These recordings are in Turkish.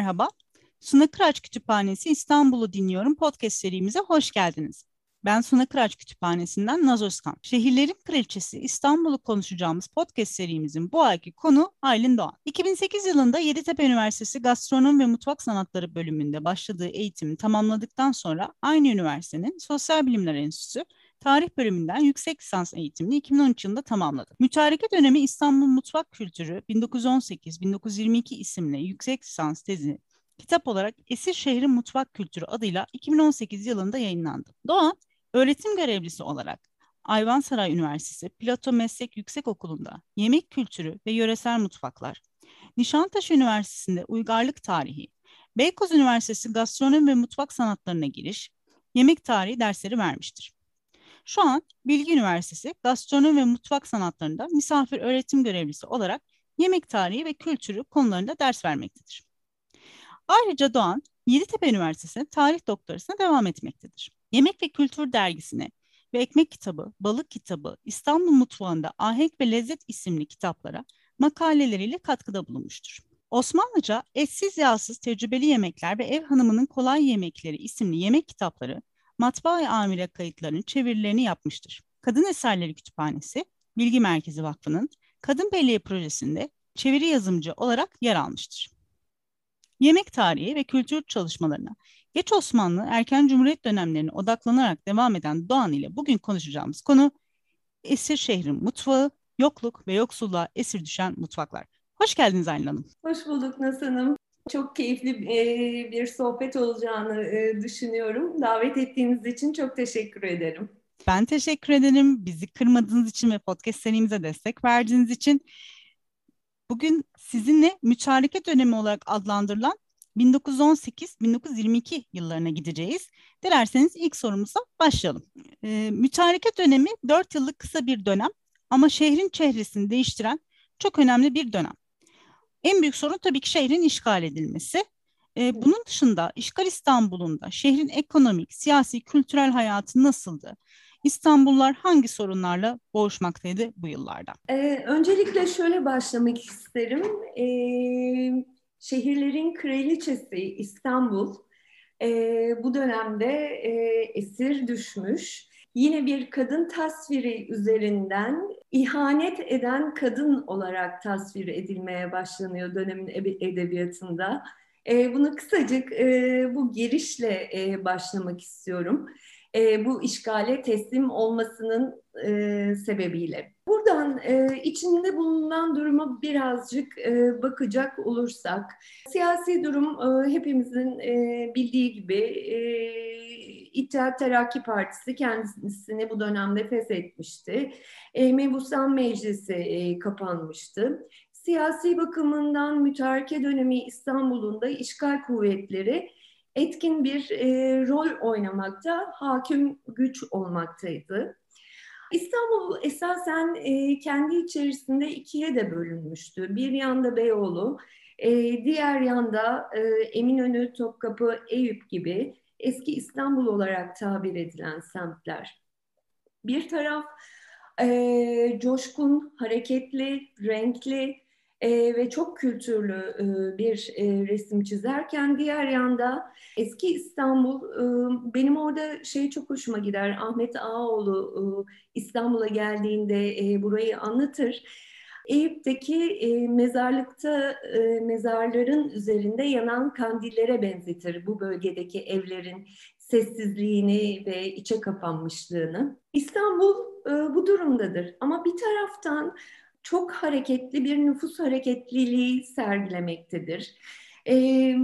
merhaba. Suna Kıraç Kütüphanesi İstanbul'u dinliyorum podcast serimize hoş geldiniz. Ben Suna Kıraç Kütüphanesi'nden Naz Özkan. Şehirlerin Kraliçesi İstanbul'u konuşacağımız podcast serimizin bu ayki konu Aylin Doğan. 2008 yılında Yeditepe Üniversitesi Gastronom ve Mutfak Sanatları bölümünde başladığı eğitimi tamamladıktan sonra aynı üniversitenin Sosyal Bilimler Enstitüsü tarih bölümünden yüksek lisans eğitimini 2013 yılında tamamladı. Mütareke dönemi İstanbul Mutfak Kültürü 1918-1922 isimli yüksek lisans tezi kitap olarak Esir Şehrin Mutfak Kültürü adıyla 2018 yılında yayınlandı. Doğan, öğretim görevlisi olarak Ayvansaray Üniversitesi Plato Meslek Yüksekokulu'nda yemek kültürü ve yöresel mutfaklar, Nişantaşı Üniversitesi'nde uygarlık tarihi, Beykoz Üniversitesi Gastronomi ve Mutfak Sanatlarına giriş, yemek tarihi dersleri vermiştir. Şu an Bilgi Üniversitesi Gastronomi ve Mutfak Sanatlarında misafir öğretim görevlisi olarak yemek tarihi ve kültürü konularında ders vermektedir. Ayrıca Doğan, Yeditepe Üniversitesi'nde tarih doktorasına devam etmektedir. Yemek ve Kültür Dergisi'ne ve Ekmek Kitabı, Balık Kitabı, İstanbul Mutfağında Ahenk ve Lezzet isimli kitaplara makaleleriyle katkıda bulunmuştur. Osmanlıca Etsiz Yağsız Tecrübeli Yemekler ve Ev Hanımının Kolay Yemekleri isimli yemek kitapları matbaa amire kayıtlarının çevirilerini yapmıştır. Kadın Eserleri Kütüphanesi, Bilgi Merkezi Vakfı'nın Kadın Belleği projesinde çeviri yazımcı olarak yer almıştır. Yemek tarihi ve kültür çalışmalarına geç Osmanlı erken Cumhuriyet dönemlerine odaklanarak devam eden Doğan ile bugün konuşacağımız konu esir şehrin mutfağı, yokluk ve yoksulluğa esir düşen mutfaklar. Hoş geldiniz Aylin Hanım. Hoş bulduk Nasıl Hanım. Çok keyifli bir sohbet olacağını düşünüyorum. Davet ettiğiniz için çok teşekkür ederim. Ben teşekkür ederim. Bizi kırmadığınız için ve podcast serimize destek verdiğiniz için. Bugün sizinle mütareke dönemi olarak adlandırılan 1918-1922 yıllarına gideceğiz. Dilerseniz ilk sorumuza başlayalım. E, mütareke dönemi 4 yıllık kısa bir dönem ama şehrin çehresini değiştiren çok önemli bir dönem. En büyük sorun tabii ki şehrin işgal edilmesi. E, bunun dışında işgal İstanbul'unda şehrin ekonomik, siyasi, kültürel hayatı nasıldı? İstanbullular hangi sorunlarla boğuşmaktaydı bu yıllarda? Ee, öncelikle şöyle başlamak isterim. Ee, şehirlerin kraliçesi İstanbul e, bu dönemde e, esir düşmüş. Yine bir kadın tasviri üzerinden ihanet eden kadın olarak tasvir edilmeye başlanıyor dönemin edebiyatında. E, bunu kısacık e, bu girişle e, başlamak istiyorum. Bu işgale teslim olmasının sebebiyle. Buradan e, içinde bulunan duruma birazcık e, bakacak olursak, siyasi durum e, hepimizin e, bildiği gibi e, İttihat Terakki Partisi kendisini bu dönemde feshetmişti. E, Mebusan Meclisi e, kapanmıştı. Siyasi bakımından mütareke dönemi İstanbul'un da işgal kuvvetleri etkin bir e, rol oynamakta, hakim güç olmaktaydı. İstanbul esasen e, kendi içerisinde ikiye de bölünmüştü. Bir yanda Beyoğlu, e, diğer yanda e, Eminönü, Topkapı, Eyüp gibi eski İstanbul olarak tabir edilen semtler. Bir taraf e, coşkun, hareketli, renkli, e, ve çok kültürlü e, bir e, resim çizerken diğer yanda eski İstanbul e, benim orada şey çok hoşuma gider Ahmet Ağaoğlu e, İstanbul'a geldiğinde e, burayı anlatır. Eyüp'teki e, mezarlıkta e, mezarların üzerinde yanan kandillere benzetir bu bölgedeki evlerin sessizliğini ve içe kapanmışlığını. İstanbul e, bu durumdadır ama bir taraftan çok hareketli bir nüfus hareketliliği sergilemektedir. Ee,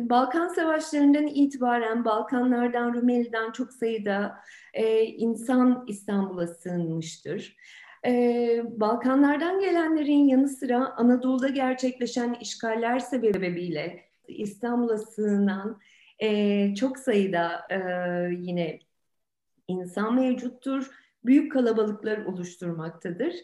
Balkan Savaşları'ndan itibaren Balkanlardan, Rumeli'den çok sayıda e, insan İstanbul'a sığınmıştır. Ee, Balkanlardan gelenlerin yanı sıra Anadolu'da gerçekleşen işgaller sebebiyle İstanbul'a sığınan e, çok sayıda e, yine insan mevcuttur. Büyük kalabalıklar oluşturmaktadır.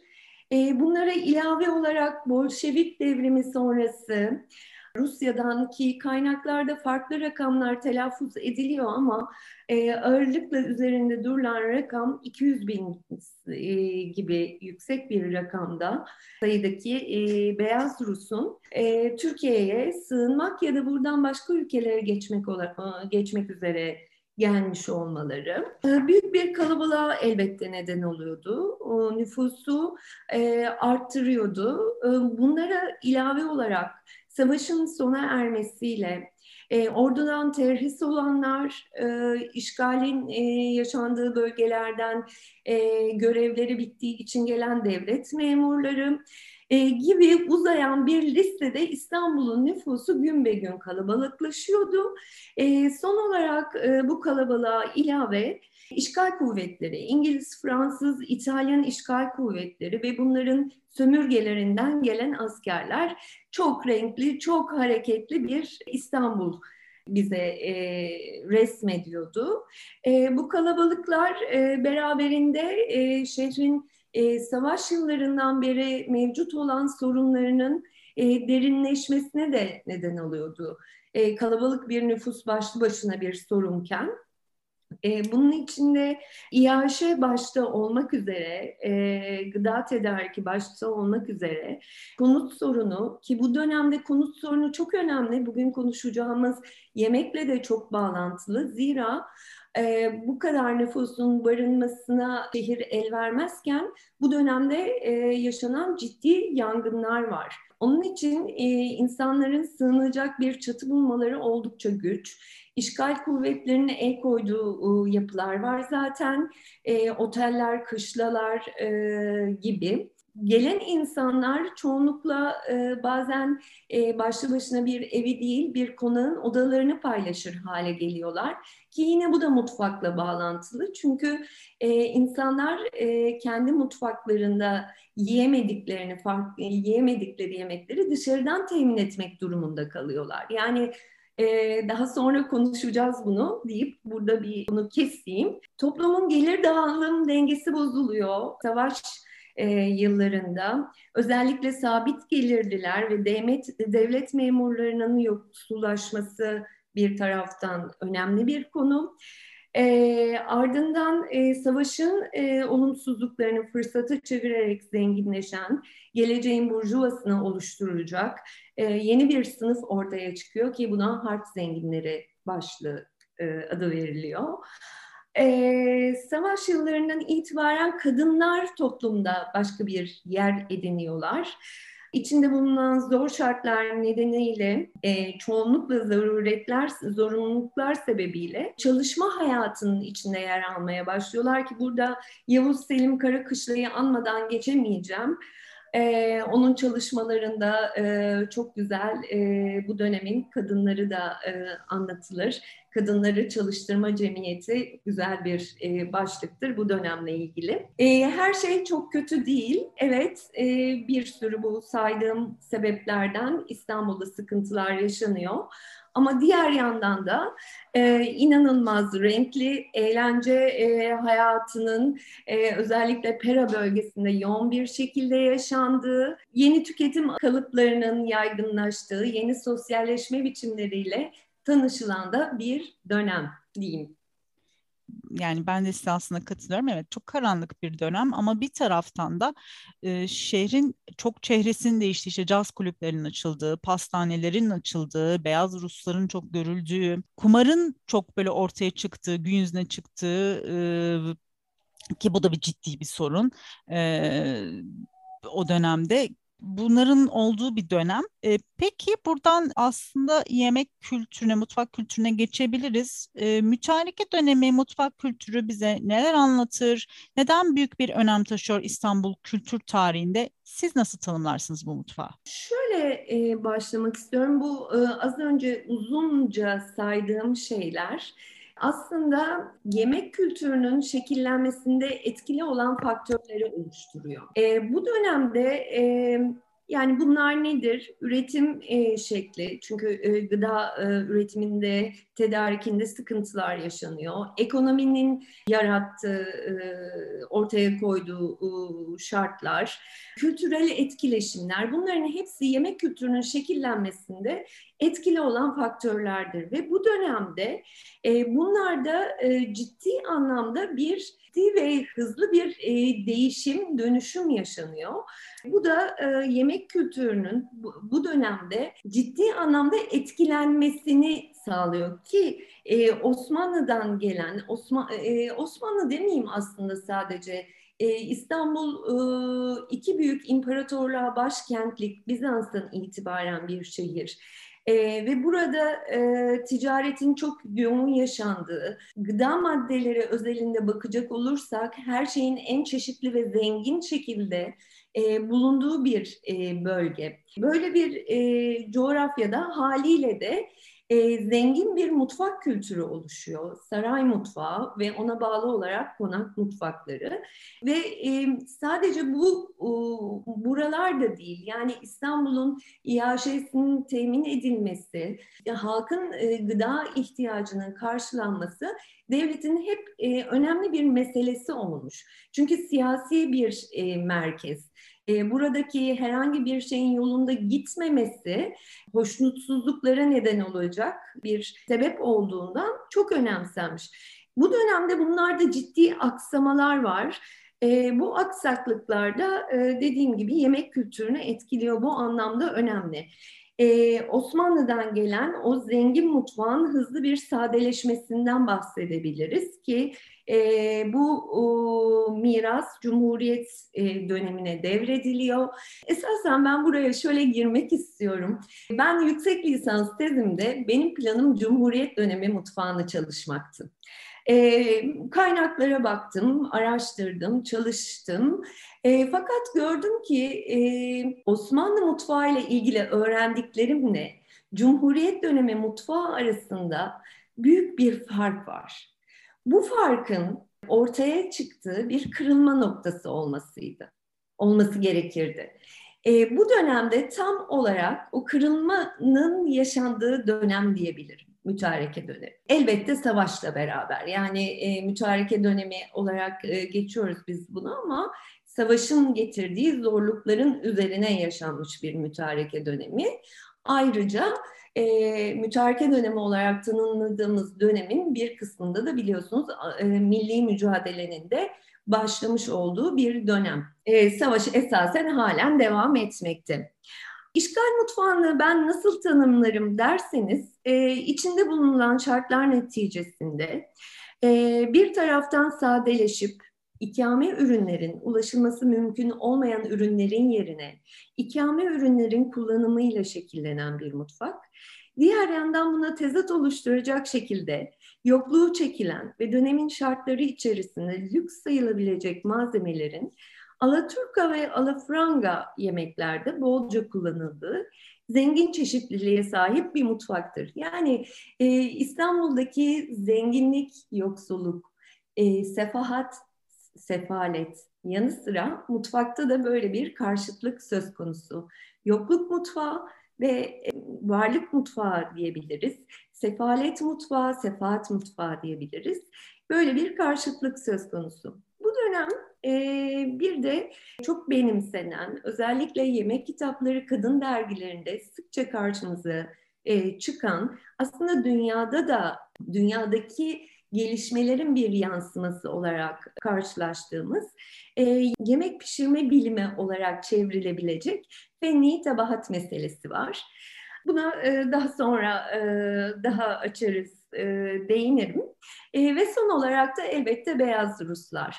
E, bunlara ilave olarak Bolşevik devrimi sonrası Rusya'dan ki kaynaklarda farklı rakamlar telaffuz ediliyor ama e, ağırlıkla üzerinde durulan rakam 200 bin e, gibi yüksek bir rakamda sayıdaki e, beyaz Rus'un e, Türkiye'ye sığınmak ya da buradan başka ülkelere geçmek olarak geçmek üzere gelmiş olmaları. E, büyük bir kalabalığa elbette neden oluyordu. Nüfusu e, arttırıyordu. E, bunlara ilave olarak savaşın sona ermesiyle e, ordudan terhis olanlar, e, işgalin e, yaşandığı bölgelerden e, görevleri bittiği için gelen devlet memurları e, gibi uzayan bir listede İstanbul'un nüfusu gün be gün kalabalıklaşıyordu. E, son olarak e, bu kalabalığa ilave işgal kuvvetleri, İngiliz, Fransız, İtalyan işgal kuvvetleri ve bunların sömürgelerinden gelen askerler çok renkli, çok hareketli bir İstanbul bize e, resmediyordu. E, bu kalabalıklar e, beraberinde e, şehrin e, savaş yıllarından beri mevcut olan sorunlarının e, derinleşmesine de neden oluyordu. E, kalabalık bir nüfus başlı başına bir sorunken e, bunun içinde İAŞ başta olmak üzere, e, gıda tedariki başta olmak üzere konut sorunu ki bu dönemde konut sorunu çok önemli. Bugün konuşacağımız yemekle de çok bağlantılı. Zira e, bu kadar nüfusun barınmasına şehir el vermezken bu dönemde e, yaşanan ciddi yangınlar var. Onun için e, insanların sığınacak bir çatı bulmaları oldukça güç. İşgal kuvvetlerinin el koyduğu e, yapılar var zaten. E, oteller, kışlalar e, gibi gelen insanlar çoğunlukla e, bazen e, başlı başına bir evi değil bir konağın odalarını paylaşır hale geliyorlar ki yine bu da mutfakla bağlantılı çünkü e, insanlar e, kendi mutfaklarında yiyemediklerini farklı yiyemedikleri yemekleri dışarıdan temin etmek durumunda kalıyorlar yani ee, daha sonra konuşacağız bunu deyip burada bir bunu keseyim. Toplumun gelir dağılım dengesi bozuluyor. Savaş e, yıllarında özellikle sabit gelirliler ve devlet, devlet memurlarının yoksullaşması bir taraftan önemli bir konu. E, ardından e, savaşın e, olumsuzluklarını fırsata çevirerek zenginleşen, geleceğin burjuvasını oluşturacak e, yeni bir sınıf ortaya çıkıyor ki buna harp zenginleri başlığı e, adı veriliyor. E, savaş yıllarından itibaren kadınlar toplumda başka bir yer ediniyorlar. İçinde bulunan zor şartlar nedeniyle e, çoğunlukla zaruretler, zorunluluklar sebebiyle çalışma hayatının içinde yer almaya başlıyorlar ki burada Yavuz Selim Karakışla'yı anmadan geçemeyeceğim. Ee, onun çalışmalarında e, çok güzel e, bu dönemin kadınları da e, anlatılır. Kadınları Çalıştırma Cemiyeti güzel bir e, başlıktır bu dönemle ilgili. E, her şey çok kötü değil. Evet e, bir sürü bu saydığım sebeplerden İstanbul'da sıkıntılar yaşanıyor. Ama diğer yandan da e, inanılmaz renkli eğlence e, hayatının e, özellikle Pera bölgesinde yoğun bir şekilde yaşandığı, yeni tüketim kalıplarının yaygınlaştığı, yeni sosyalleşme biçimleriyle tanışılan da bir dönem diyeyim yani ben de size aslında katılıyorum. Evet çok karanlık bir dönem ama bir taraftan da e, şehrin çok çehresinin değiştiği işte caz kulüplerinin açıldığı, pastanelerin açıldığı, beyaz Rusların çok görüldüğü, kumarın çok böyle ortaya çıktığı, gün yüzüne çıktığı e, ki bu da bir ciddi bir sorun. E, o dönemde bunların olduğu bir dönem. E, peki buradan aslında yemek kültürüne, mutfak kültürüne geçebiliriz. E, mütareke dönemi mutfak kültürü bize neler anlatır? Neden büyük bir önem taşıyor İstanbul kültür tarihinde? Siz nasıl tanımlarsınız bu mutfağı? Şöyle e, başlamak istiyorum. Bu e, az önce uzunca saydığım şeyler aslında yemek kültürünün şekillenmesinde etkili olan faktörleri oluşturuyor. E, bu dönemde e, Yani bunlar nedir? Üretim e, şekli, çünkü e, gıda e, üretiminde, tedarikinde sıkıntılar yaşanıyor. Ekonominin yarattığı, e, ortaya koyduğu e, şartlar, kültürel etkileşimler, bunların hepsi yemek kültürünün şekillenmesinde etkili olan faktörlerdir. Ve bu dönemde e, bunlarda ciddi anlamda bir ciddi ve hızlı bir değişim, dönüşüm yaşanıyor. Bu da yemek kültürünün bu dönemde ciddi anlamda etkilenmesini sağlıyor ki e, Osmanlı'dan gelen, Osman, e, Osmanlı demeyeyim aslında sadece e, İstanbul e, iki büyük imparatorluğa başkentlik Bizans'tan itibaren bir şehir. E, ve burada e, ticaretin çok yoğun yaşandığı, gıda maddeleri özelinde bakacak olursak her şeyin en çeşitli ve zengin şekilde e, bulunduğu bir e, bölge. Böyle bir e, coğrafyada haliyle de e, zengin bir mutfak kültürü oluşuyor. Saray mutfağı ve ona bağlı olarak konak mutfakları. Ve e, sadece bu e, buralarda değil yani İstanbul'un iaşesinin temin edilmesi, halkın e, gıda ihtiyacının karşılanması devletin hep e, önemli bir meselesi olmuş. Çünkü siyasi bir e, merkez. E, buradaki herhangi bir şeyin yolunda gitmemesi hoşnutsuzluklara neden olacak bir sebep olduğundan çok önemsenmiş. Bu dönemde bunlarda ciddi aksamalar var. E, bu aksaklıklarda e, dediğim gibi yemek kültürünü etkiliyor. Bu anlamda önemli e, Osmanlı'dan gelen o zengin mutfağın hızlı bir sadeleşmesinden bahsedebiliriz ki e, bu o, miras Cumhuriyet e, dönemine devrediliyor. Esasen ben buraya şöyle girmek istiyorum. Ben yüksek lisans tezimde benim planım Cumhuriyet dönemi mutfağını çalışmaktı. E, kaynaklara baktım, araştırdım, çalıştım. E, fakat gördüm ki e, Osmanlı mutfağı ile ilgili öğrendiklerimle Cumhuriyet dönemi mutfağı arasında büyük bir fark var. Bu farkın ortaya çıktığı bir kırılma noktası olmasıydı, olması gerekirdi. E, bu dönemde tam olarak o kırılmanın yaşandığı dönem diyebilirim mütareke dönemi. Elbette savaşla beraber yani e, mütareke dönemi olarak e, geçiyoruz biz bunu ama savaşın getirdiği zorlukların üzerine yaşanmış bir mütareke dönemi. Ayrıca e, mütareke dönemi olarak tanımladığımız dönemin bir kısmında da biliyorsunuz e, milli mücadelenin de başlamış olduğu bir dönem. E, savaş esasen halen devam etmekte. İşgal mutfağını ben nasıl tanımlarım derseniz, e, içinde bulunan şartlar neticesinde e, bir taraftan sadeleşip ikame ürünlerin ulaşılması mümkün olmayan ürünlerin yerine ikame ürünlerin kullanımıyla şekillenen bir mutfak. Diğer yandan buna tezat oluşturacak şekilde yokluğu çekilen ve dönemin şartları içerisinde lüks sayılabilecek malzemelerin Alaturka ve alafranga yemeklerde bolca kullanıldığı zengin çeşitliliğe sahip bir mutfaktır. Yani e, İstanbul'daki zenginlik, yoksulluk, e, sefahat, sefalet yanı sıra mutfakta da böyle bir karşıtlık söz konusu. Yokluk mutfağı ve e, varlık mutfağı diyebiliriz. Sefalet mutfağı, sefaat mutfağı diyebiliriz. Böyle bir karşıtlık söz konusu. Bu dönem e, bir de çok benimsenen, özellikle yemek kitapları kadın dergilerinde sıkça karşımıza e, çıkan, aslında dünyada da, dünyadaki gelişmelerin bir yansıması olarak karşılaştığımız e, yemek pişirme bilimi olarak çevrilebilecek fenni tabahat meselesi var. Buna e, daha sonra e, daha açarız, e, değinirim. E, ve son olarak da elbette beyaz Ruslar.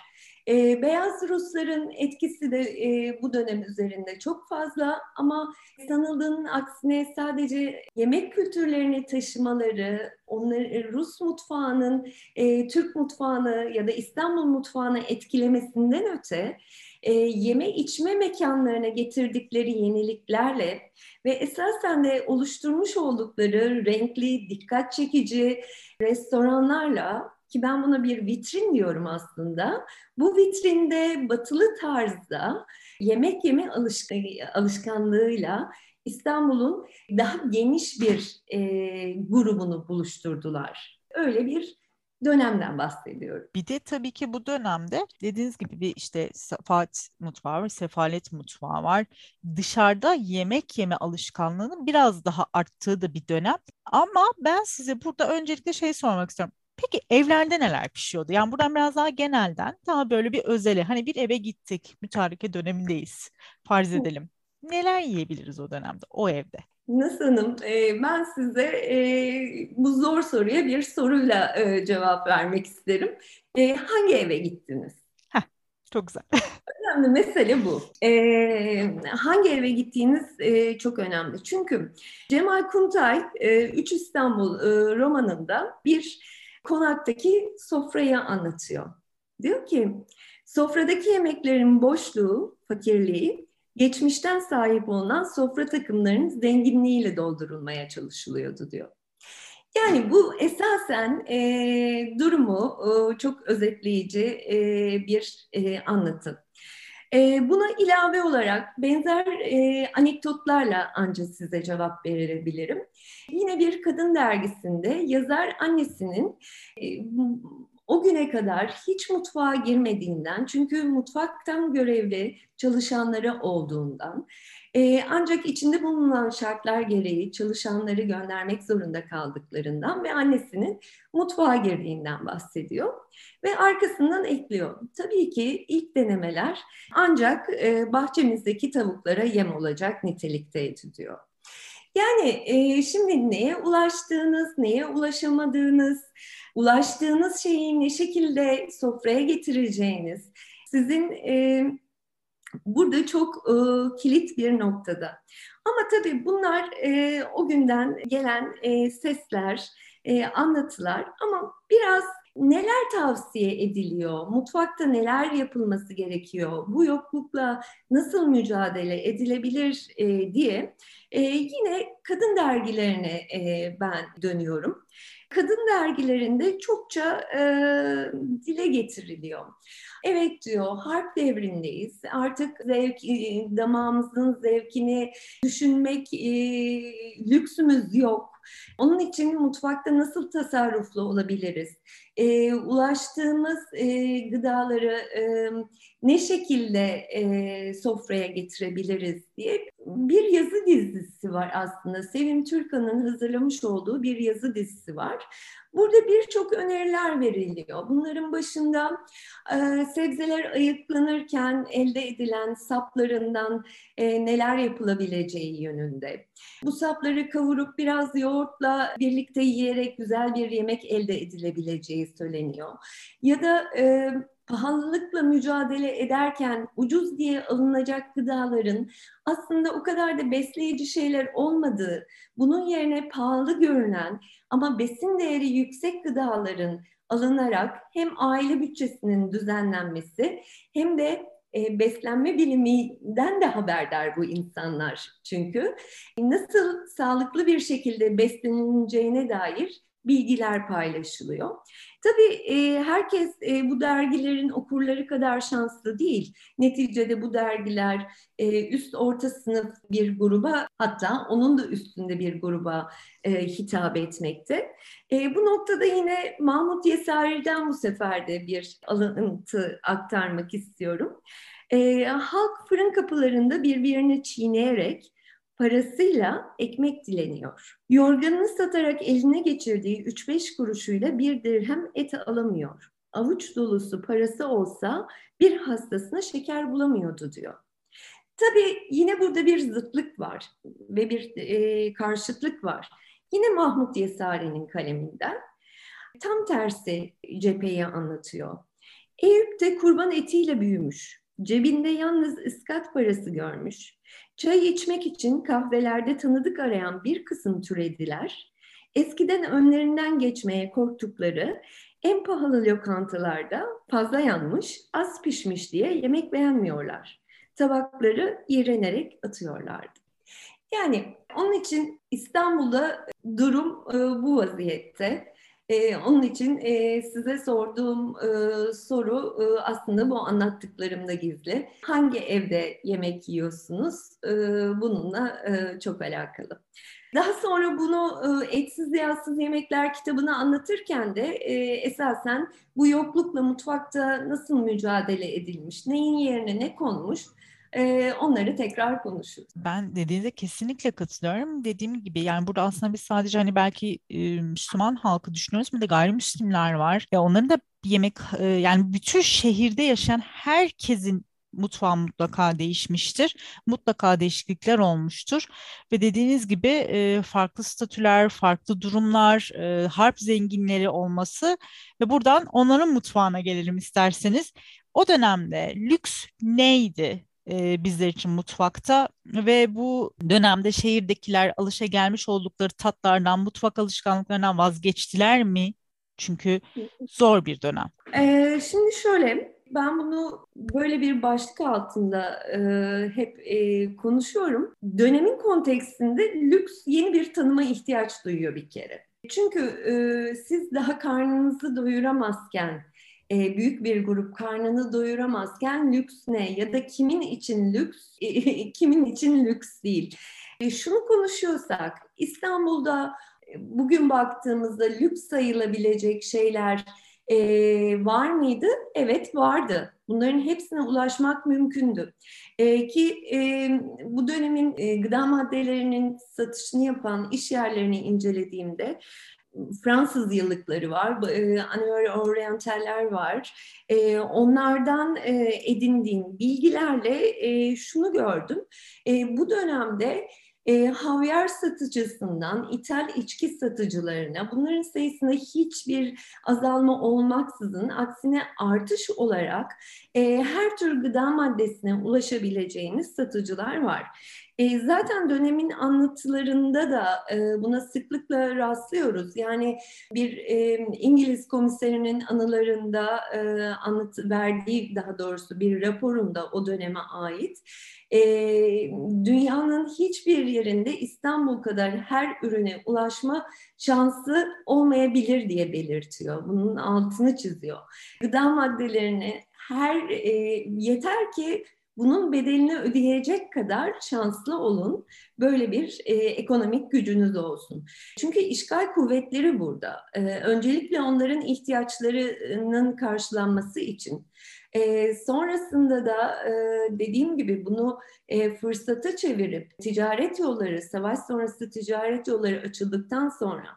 E, beyaz Rusların etkisi de e, bu dönem üzerinde çok fazla ama sanıldığının aksine sadece yemek kültürlerini taşımaları, onları Rus mutfağının e, Türk mutfağını ya da İstanbul mutfağını etkilemesinden öte e, yeme içme mekanlarına getirdikleri yeniliklerle ve esasen de oluşturmuş oldukları renkli, dikkat çekici restoranlarla ki ben buna bir vitrin diyorum aslında. Bu vitrinde batılı tarzda yemek yeme alışk alışkanlığıyla İstanbul'un daha geniş bir e, grubunu buluşturdular. Öyle bir dönemden bahsediyorum. Bir de tabii ki bu dönemde dediğiniz gibi bir işte sefalet mutfağı var, sefalet mutfağı var. Dışarıda yemek yeme alışkanlığının biraz daha arttığı da bir dönem. Ama ben size burada öncelikle şey sormak istiyorum. Peki evlerde neler pişiyordu? Yani buradan biraz daha genelden daha böyle bir özele. Hani bir eve gittik, mütareke dönemindeyiz. Farz edelim. Neler yiyebiliriz o dönemde, o evde? Nasıl hanım? E, ben size e, bu zor soruya bir soruyla e, cevap vermek isterim. E, hangi eve gittiniz? Heh, çok güzel. Önemli mesele bu. E, hangi eve gittiğiniz e, çok önemli. Çünkü Cemal Kuntay, e, Üç İstanbul e, romanında bir konaktaki sofrayı anlatıyor. Diyor ki, sofradaki yemeklerin boşluğu, fakirliği geçmişten sahip olunan sofra takımlarının zenginliğiyle doldurulmaya çalışılıyordu diyor. Yani bu esasen e, durumu e, çok özetleyici e, bir e, anlatı. E, buna ilave olarak benzer e, anekdotlarla ancak size cevap verebilirim. Yine bir kadın dergisinde yazar annesinin e, o güne kadar hiç mutfağa girmediğinden çünkü mutfaktan görevli çalışanları olduğundan e, ancak içinde bulunan şartlar gereği çalışanları göndermek zorunda kaldıklarından ve annesinin mutfağa girdiğinden bahsediyor ve arkasından ekliyor. Tabii ki ilk denemeler ancak e, bahçemizdeki tavuklara yem olacak nitelikteydi diyor. Yani e, şimdi neye ulaştığınız, neye ulaşamadığınız, ulaştığınız şeyi ne şekilde sofraya getireceğiniz sizin e, burada çok e, kilit bir noktada. Ama tabii bunlar e, o günden gelen e, sesler, e, anlatılar ama biraz neler tavsiye ediliyor? Mutfakta neler yapılması gerekiyor? Bu yoklukla nasıl mücadele edilebilir e, diye e, yine kadın dergilerine e, ben dönüyorum. Kadın dergilerinde çokça e, dile getiriliyor. Evet diyor, harp devrindeyiz. Artık zevk, e, damağımızın zevkini düşünmek e, lüksümüz yok. Onun için mutfakta nasıl tasarruflu olabiliriz? E, ulaştığımız e, gıdaları e, ne şekilde e, sofraya getirebiliriz diye bir yazı dizisi var aslında. Sevim Türkan'ın hazırlamış olduğu bir yazı dizisi var. Burada birçok öneriler veriliyor. Bunların başında e, sebzeler ayıklanırken elde edilen saplarından e, neler yapılabileceği yönünde. Bu sapları kavurup biraz yoğurtla birlikte yiyerek güzel bir yemek elde edilebileceği söyleniyor. Ya da e, pahalılıkla mücadele ederken ucuz diye alınacak gıdaların aslında o kadar da besleyici şeyler olmadığı, bunun yerine pahalı görünen ama besin değeri yüksek gıdaların alınarak hem aile bütçesinin düzenlenmesi hem de e, beslenme biliminden de haberdar bu insanlar çünkü. Nasıl sağlıklı bir şekilde beslenileceğine dair bilgiler paylaşılıyor. Tabii e, herkes e, bu dergilerin okurları kadar şanslı değil. Neticede bu dergiler e, üst orta sınıf bir gruba hatta onun da üstünde bir gruba hitap etmekte. Bu noktada yine Mahmut Yesari'den bu sefer de bir alıntı aktarmak istiyorum. Halk fırın kapılarında birbirini çiğneyerek parasıyla ekmek dileniyor. Yorganını satarak eline geçirdiği 3-5 kuruşuyla bir dirhem et alamıyor. Avuç dolusu parası olsa bir hastasına şeker bulamıyordu diyor. Tabii yine burada bir zıtlık var ve bir e, karşıtlık var. Yine Mahmut Yesari'nin kaleminden tam tersi cepheyi anlatıyor. Eyüp de kurban etiyle büyümüş. Cebinde yalnız ıskat parası görmüş. Çay içmek için kahvelerde tanıdık arayan bir kısım türediler, eskiden önlerinden geçmeye korktukları en pahalı lokantalarda fazla yanmış, az pişmiş diye yemek beğenmiyorlar. Tabakları iğrenerek atıyorlardı. Yani onun için İstanbul'da durum e, bu vaziyette. E, onun için e, size sorduğum e, soru e, aslında bu anlattıklarımda gizli. Hangi evde yemek yiyorsunuz? E, bununla e, çok alakalı. Daha sonra bunu e, etsiz yağsız yemekler kitabını anlatırken de e, esasen bu yoklukla mutfakta nasıl mücadele edilmiş, neyin yerine ne konmuş onları tekrar konuşuruz. Ben dediğinize kesinlikle katılıyorum. Dediğim gibi yani burada aslında biz sadece hani belki e, Müslüman halkı düşünüyoruz bir de gayrimüslimler var. Ya onların da yemek e, yani bütün şehirde yaşayan herkesin mutfağı mutlaka değişmiştir. Mutlaka değişiklikler olmuştur. Ve dediğiniz gibi e, farklı statüler, farklı durumlar, e, harp zenginleri olması ve buradan onların mutfağına gelelim isterseniz. O dönemde lüks neydi? E, bizler için mutfakta ve bu dönemde şehirdekiler alışa gelmiş oldukları tatlardan, mutfak alışkanlıklarından vazgeçtiler mi? Çünkü zor bir dönem. Ee, şimdi şöyle, ben bunu böyle bir başlık altında e, hep e, konuşuyorum. Dönemin kontekstinde lüks yeni bir tanıma ihtiyaç duyuyor bir kere. Çünkü e, siz daha karnınızı doyuramazken e, büyük bir grup karnını doyuramazken lüks ne ya da kimin için lüks, e, kimin için lüks değil. E, şunu konuşuyorsak İstanbul'da e, bugün baktığımızda lüks sayılabilecek şeyler e, var mıydı? Evet vardı. Bunların hepsine ulaşmak mümkündü. E, ki e, bu dönemin e, gıda maddelerinin satışını yapan iş yerlerini incelediğimde Fransız yıllıkları var, e, Annual Orientaller var. Onlardan edindiğim bilgilerle şunu gördüm. Bu dönemde havyar satıcısından ithal içki satıcılarına bunların sayısında hiçbir azalma olmaksızın aksine artış olarak her tür gıda maddesine ulaşabileceğiniz satıcılar var. E, zaten dönemin anlatılarında da e, buna sıklıkla rastlıyoruz. Yani bir e, İngiliz komiserinin anılarında e, anlat verdiği daha doğrusu bir raporunda o döneme ait e, dünyanın hiçbir yerinde İstanbul kadar her ürüne ulaşma şansı olmayabilir diye belirtiyor. Bunun altını çiziyor. Gıda maddelerini her e, yeter ki bunun bedelini ödeyecek kadar şanslı olun. Böyle bir e, ekonomik gücünüz olsun. Çünkü işgal kuvvetleri burada. E, öncelikle onların ihtiyaçlarının karşılanması için e, sonrasında da e, dediğim gibi bunu e, fırsata çevirip ticaret yolları, savaş sonrası ticaret yolları açıldıktan sonra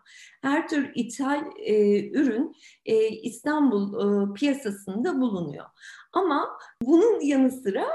her tür ithal e, ürün e, İstanbul e, piyasasında bulunuyor. Ama bunun yanı sıra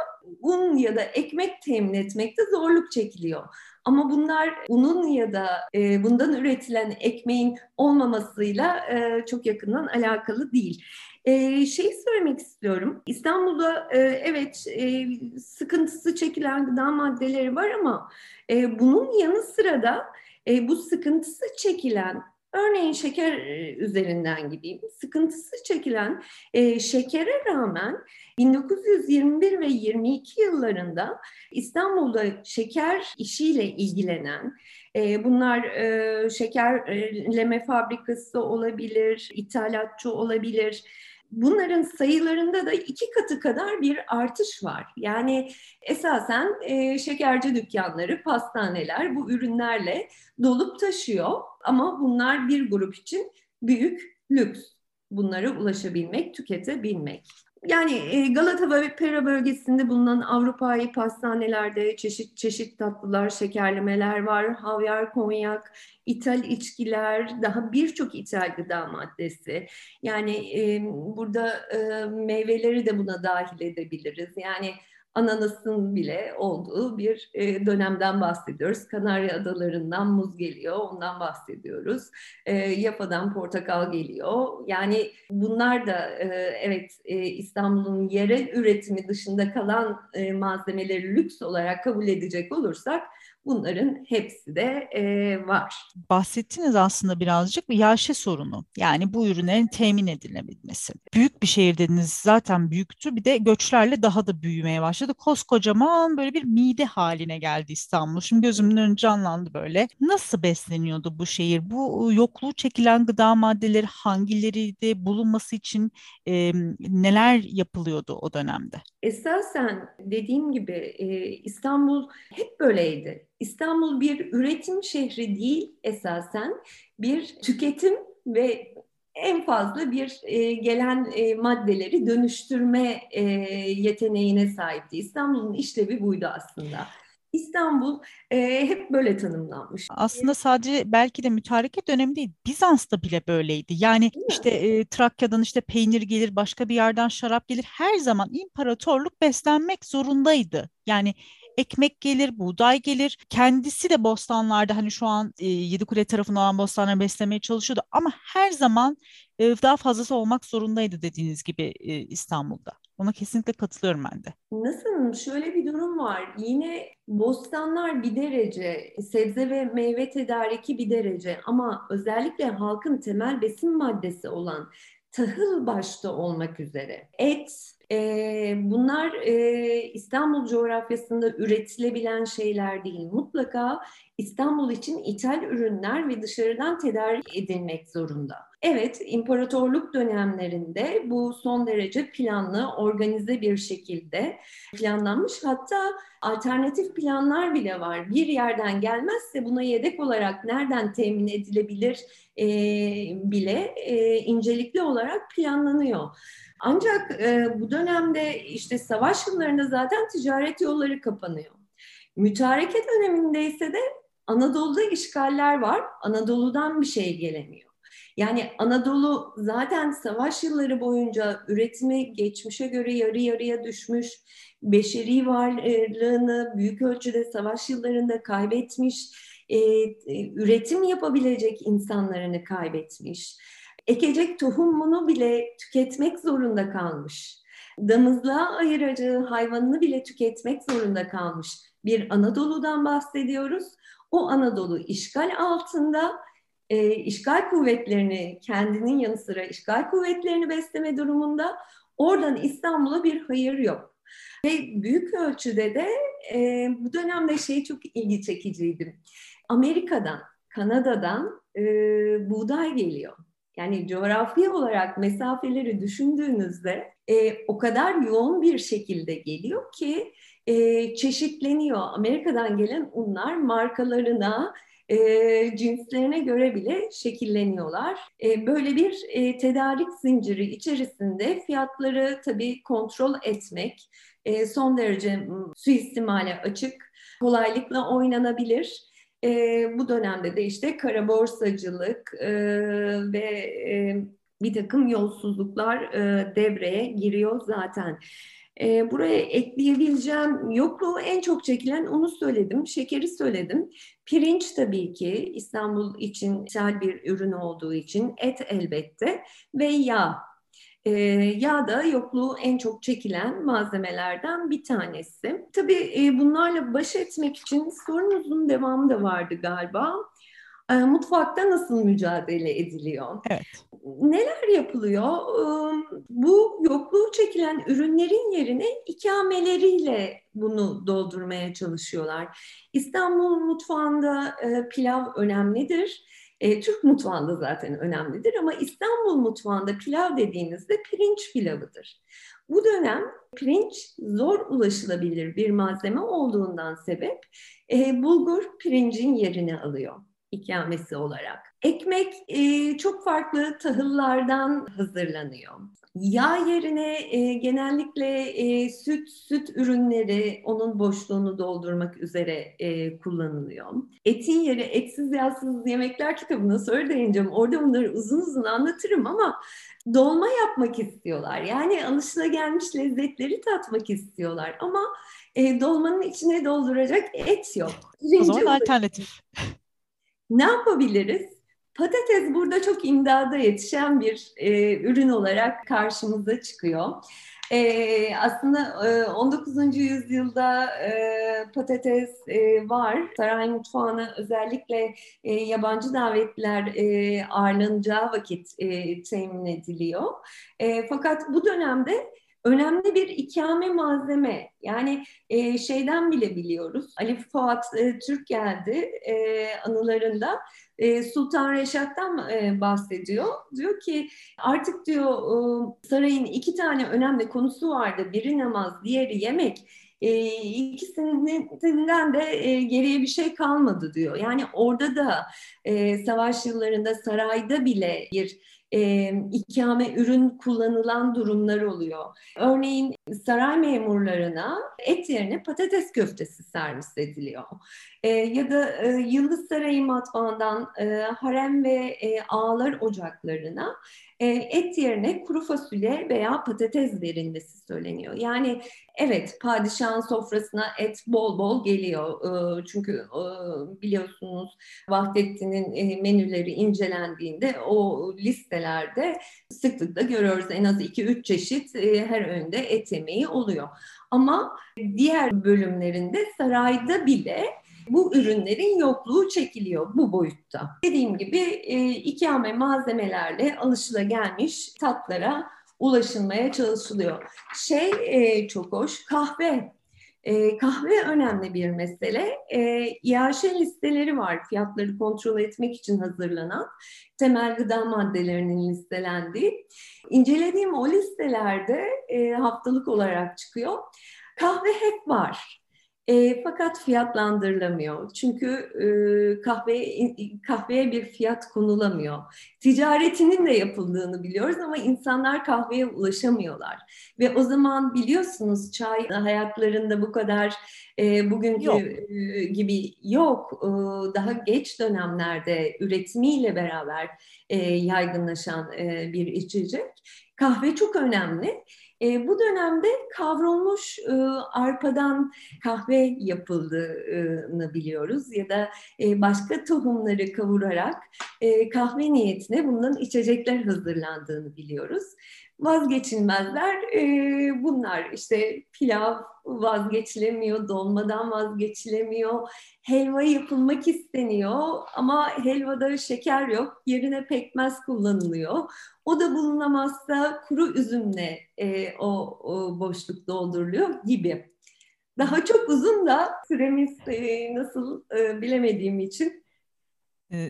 un ya da ekmek temin etmekte zorluk çekiliyor. Ama bunlar unun ya da e, bundan üretilen ekmeğin olmamasıyla e, çok yakından alakalı değil. E, şey söylemek istiyorum. İstanbul'da e, evet e, sıkıntısı çekilen gıda maddeleri var ama e, bunun yanı sıra da e, bu sıkıntısı çekilen Örneğin şeker e, üzerinden gideyim. Sıkıntısı çekilen e, şekere rağmen 1921 ve 22 yıllarında İstanbul'da şeker işiyle ilgilenen, e, bunlar e, şekerleme fabrikası olabilir, ithalatçı olabilir, bunların sayılarında da iki katı kadar bir artış var. Yani esasen e, şekerci dükkanları, pastaneler bu ürünlerle dolup taşıyor ama bunlar bir grup için büyük lüks. Bunlara ulaşabilmek, tüketebilmek. Yani e, Galata ve Pera bölgesinde bulunan Avrupa'yı pastanelerde çeşit çeşit tatlılar, şekerlemeler var. Havyar, konyak, ithal içkiler, daha birçok ithal gıda maddesi. Yani e, burada e, meyveleri de buna dahil edebiliriz. Yani ananasın bile olduğu bir e, dönemden bahsediyoruz. Kanarya Adaları'ndan muz geliyor, ondan bahsediyoruz. E, Yapa'dan portakal geliyor. Yani bunlar da e, evet e, İstanbul'un yerel üretimi dışında kalan e, malzemeleri lüks olarak kabul edecek olursak Bunların hepsi de e, var. Bahsettiniz aslında birazcık bir yaşa sorunu. Yani bu ürünlerin temin edilebilmesi. Büyük bir şehir dediniz zaten büyüktü. Bir de göçlerle daha da büyümeye başladı. Koskocaman böyle bir mide haline geldi İstanbul. Şimdi gözümün önü canlandı böyle. Nasıl besleniyordu bu şehir? Bu yokluğu çekilen gıda maddeleri hangileriydi? Bulunması için e, neler yapılıyordu o dönemde? Esasen dediğim gibi e, İstanbul hep böyleydi. İstanbul bir üretim şehri değil esasen bir tüketim ve en fazla bir e, gelen e, maddeleri dönüştürme e, yeteneğine sahipti. İstanbul'un işlevi buydu aslında. İstanbul e, hep böyle tanımlanmış. Aslında sadece belki de mütareke dönemi değil, Bizans'ta bile böyleydi. Yani işte e, Trakya'dan işte peynir gelir, başka bir yerden şarap gelir. Her zaman imparatorluk beslenmek zorundaydı. Yani ekmek gelir, buğday gelir. Kendisi de bostanlarda hani şu an e, Yedikule tarafında olan bostanları beslemeye çalışıyordu ama her zaman e, daha fazlası olmak zorundaydı dediğiniz gibi e, İstanbul'da. Ona kesinlikle katılıyorum ben de. Nasıl? Şöyle bir durum var. Yine bostanlar bir derece, sebze ve meyve tedariki bir derece ama özellikle halkın temel besin maddesi olan tahıl başta olmak üzere et, e, bunlar e, İstanbul coğrafyasında üretilebilen şeyler değil. Mutlaka İstanbul için ithal ürünler ve dışarıdan tedarik edilmek zorunda. Evet, imparatorluk dönemlerinde bu son derece planlı, organize bir şekilde planlanmış. Hatta alternatif planlar bile var. Bir yerden gelmezse buna yedek olarak nereden temin edilebilir e, bile e, incelikli olarak planlanıyor. Ancak e, bu dönemde işte savaş yıllarında zaten ticaret yolları kapanıyor. Mütareke döneminde ise de Anadolu'da işgaller var. Anadolu'dan bir şey gelemiyor. Yani Anadolu zaten savaş yılları boyunca üretimi geçmişe göre yarı yarıya düşmüş, beşeri varlığını büyük ölçüde savaş yıllarında kaybetmiş, e, üretim yapabilecek insanlarını kaybetmiş ekecek tohumunu bile tüketmek zorunda kalmış. Damızlığa ayıracağı hayvanını bile tüketmek zorunda kalmış. Bir Anadolu'dan bahsediyoruz. O Anadolu işgal altında e, işgal kuvvetlerini kendinin yanı sıra işgal kuvvetlerini besleme durumunda oradan İstanbul'a bir hayır yok. Ve büyük ölçüde de e, bu dönemde şey çok ilgi çekiciydi. Amerika'dan, Kanada'dan e, buğday geliyor. Yani coğrafi olarak mesafeleri düşündüğünüzde e, o kadar yoğun bir şekilde geliyor ki e, çeşitleniyor. Amerika'dan gelen unlar markalarına, e, cinslerine göre bile şekilleniyorlar. E, böyle bir e, tedarik zinciri içerisinde fiyatları tabii kontrol etmek e, son derece suistimale açık, kolaylıkla oynanabilir. E, bu dönemde de işte kara borsacılık e, ve e, bir takım yolsuzluklar e, devreye giriyor zaten. E, buraya ekleyebileceğim yokluğu en çok çekilen onu söyledim, şekeri söyledim. Pirinç tabii ki İstanbul için ithal bir ürün olduğu için et elbette ve yağ. E, yağ da yokluğu en çok çekilen malzemelerden bir tanesi. Tabii e, bunlarla baş etmek için sorunuzun devamı da vardı galiba. E, mutfakta nasıl mücadele ediliyor? Evet. Neler yapılıyor? E, bu yokluğu çekilen ürünlerin yerine ikameleriyle bunu doldurmaya çalışıyorlar. İstanbul mutfağında e, pilav önemlidir e, Türk mutfağında zaten önemlidir ama İstanbul mutfağında pilav dediğinizde pirinç pilavıdır. Bu dönem pirinç zor ulaşılabilir bir malzeme olduğundan sebep e, bulgur pirincin yerini alıyor ikamesi olarak. Ekmek e, çok farklı tahıllardan hazırlanıyor. Yağ yerine e, genellikle e, süt, süt ürünleri onun boşluğunu doldurmak üzere e, kullanılıyor. Etin yeri etsiz yağsız yemekler kitabına sonra değineceğim. Orada bunları uzun uzun anlatırım ama dolma yapmak istiyorlar. Yani alışılagelmiş lezzetleri tatmak istiyorlar ama e, dolmanın içine dolduracak et yok. o zaman alternatif. Ne yapabiliriz? Patates burada çok imdada yetişen bir e, ürün olarak karşımıza çıkıyor. E, aslında e, 19. yüzyılda e, patates e, var. Saray mutfağına özellikle e, yabancı davetliler e, ağırlanacağı vakit e, temin ediliyor. E, fakat bu dönemde önemli bir ikame malzeme. Yani e, şeyden bile biliyoruz. Ali Fuat e, Türk geldi e, anılarında e, Sultan Reşat'tan e, bahsediyor. Diyor ki artık diyor e, sarayın iki tane önemli konusu vardı. Biri namaz, diğeri yemek. E, ikisinden de e, geriye bir şey kalmadı diyor. Yani orada da e, savaş yıllarında sarayda bile bir e, ikame ürün kullanılan durumlar oluyor. Örneğin saray memurlarına et yerine patates köftesi servis ediliyor. E, ya da e, Yıldız Sarayı matbaandan e, harem ve e, ağlar ocaklarına et yerine kuru fasulye veya patates verilmesi söyleniyor. Yani evet padişahın sofrasına et bol bol geliyor. E, çünkü e, biliyorsunuz Vahdettin'in e, menüleri incelendiğinde o listelerde sıklıkla görüyoruz en az 2-3 çeşit e, her öğünde et yemeği oluyor. Ama diğer bölümlerinde sarayda bile bu ürünlerin yokluğu çekiliyor bu boyutta. Dediğim gibi e, ikame malzemelerle alışılagelmiş tatlara ulaşılmaya çalışılıyor. Şey e, çok hoş, kahve. E, kahve önemli bir mesele. E, İAŞ listeleri var fiyatları kontrol etmek için hazırlanan temel gıda maddelerinin listelendiği. İncelediğim o listelerde e, haftalık olarak çıkıyor. Kahve hep var. E, fakat fiyatlandırılamıyor. Çünkü e, kahve kahveye bir fiyat konulamıyor. Ticaretinin de yapıldığını biliyoruz ama insanlar kahveye ulaşamıyorlar. Ve o zaman biliyorsunuz çay hayatlarında bu kadar e, bugünkü yok. E, gibi yok. E, daha geç dönemlerde üretimiyle beraber e, yaygınlaşan e, bir içecek. Kahve çok önemli. E, bu dönemde kavrulmuş e, arpadan kahve yapıldığını biliyoruz ya da e, başka tohumları kavurarak e, kahve niyetine bundan içecekler hazırlandığını biliyoruz vazgeçilmezler e, bunlar. İşte pilav vazgeçilemiyor, dolmadan vazgeçilemiyor, helva yapılmak isteniyor ama helvada şeker yok, yerine pekmez kullanılıyor. O da bulunamazsa kuru üzümle e, o, o boşluk dolduruluyor gibi. Daha çok uzun da süremiz e, nasıl e, bilemediğim için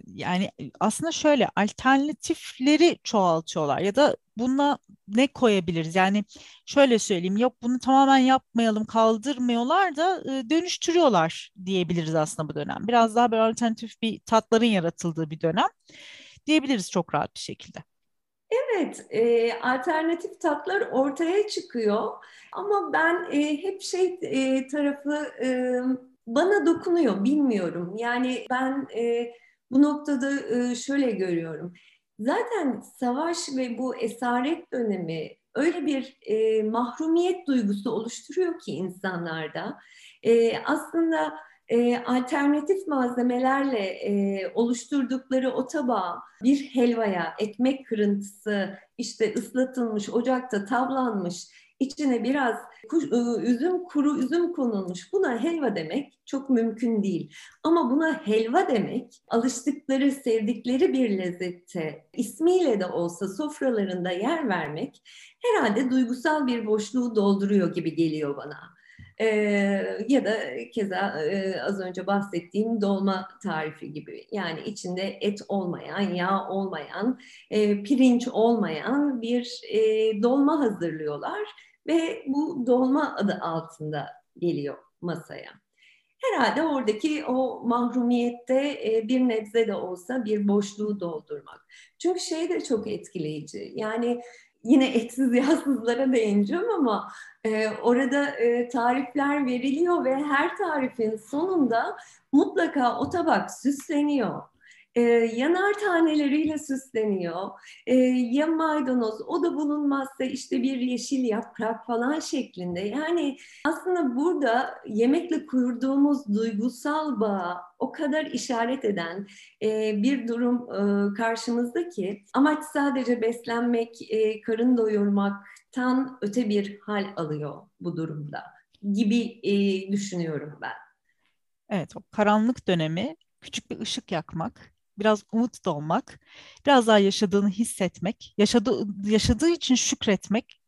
yani aslında şöyle alternatifleri çoğaltıyorlar ya da buna ne koyabiliriz? Yani şöyle söyleyeyim yok bunu tamamen yapmayalım kaldırmıyorlar da dönüştürüyorlar diyebiliriz aslında bu dönem. Biraz daha böyle alternatif bir tatların yaratıldığı bir dönem diyebiliriz çok rahat bir şekilde. Evet, e, alternatif tatlar ortaya çıkıyor ama ben e, hep şey e, tarafı e, bana dokunuyor, bilmiyorum. Yani ben e, bu noktada şöyle görüyorum. Zaten savaş ve bu esaret dönemi öyle bir mahrumiyet duygusu oluşturuyor ki insanlarda. Aslında alternatif malzemelerle oluşturdukları o tabağı bir helvaya, ekmek kırıntısı, işte ıslatılmış, ocakta tavlanmış, içine biraz ıı, üzüm, kuru üzüm konulmuş. Buna helva demek çok mümkün değil. Ama buna helva demek alıştıkları, sevdikleri bir lezzette ismiyle de olsa sofralarında yer vermek herhalde duygusal bir boşluğu dolduruyor gibi geliyor bana. Ee, ya da keza e, az önce bahsettiğim dolma tarifi gibi yani içinde et olmayan, yağ olmayan, e, pirinç olmayan bir e, dolma hazırlıyorlar ve bu dolma adı altında geliyor masaya. Herhalde oradaki o mahrumiyette e, bir nebze de olsa bir boşluğu doldurmak. Çünkü şey de çok etkileyici. Yani yine etsiz yağsızlara değineceğim ama e, orada e, tarifler veriliyor ve her tarifin sonunda mutlaka o tabak süsleniyor. E, yanar taneleriyle süsleniyor. E, ya maydanoz, o da bulunmazsa işte bir yeşil yaprak falan şeklinde. Yani aslında burada yemekle kurduğumuz duygusal bağ o kadar işaret eden e, bir durum e, karşımızda ki amaç sadece beslenmek, e, karın doyurmaktan öte bir hal alıyor bu durumda gibi e, düşünüyorum ben. Evet, o karanlık dönemi küçük bir ışık yakmak, biraz umut dolmak, biraz daha yaşadığını hissetmek, yaşadığı, yaşadığı için şükretmek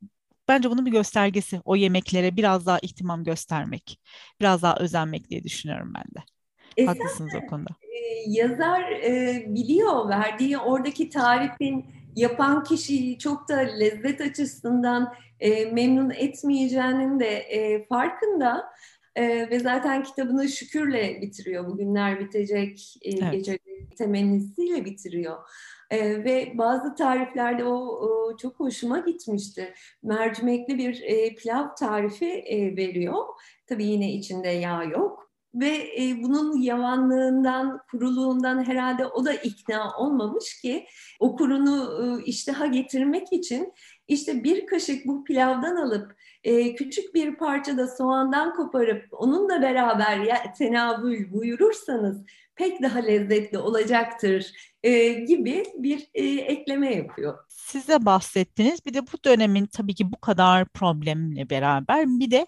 bence bunun bir göstergesi. O yemeklere biraz daha ihtimam göstermek, biraz daha özenmek diye düşünüyorum ben de. E Haklısınız o konuda. E, yazar e, biliyor verdiği oradaki tarifin yapan kişiyi çok da lezzet açısından e, memnun etmeyeceğinin de e, farkında. E, ve zaten kitabını şükürle bitiriyor. Bugünler bitecek e, evet. gece temennisiyle bitiriyor. E, ve bazı tariflerde o, o çok hoşuma gitmişti. Mercimekli bir e, pilav tarifi e, veriyor. Tabii yine içinde yağ yok. Ve e, bunun yavanlığından, kuruluğundan herhalde o da ikna olmamış ki o kurunu e, iştaha getirmek için işte bir kaşık bu pilavdan alıp e, küçük bir parça da soğandan koparıp onunla beraber ya, tenavül buyurursanız pek daha lezzetli olacaktır e, gibi bir e, ekleme yapıyor. Size bahsettiniz. Bir de bu dönemin tabii ki bu kadar problemle beraber bir de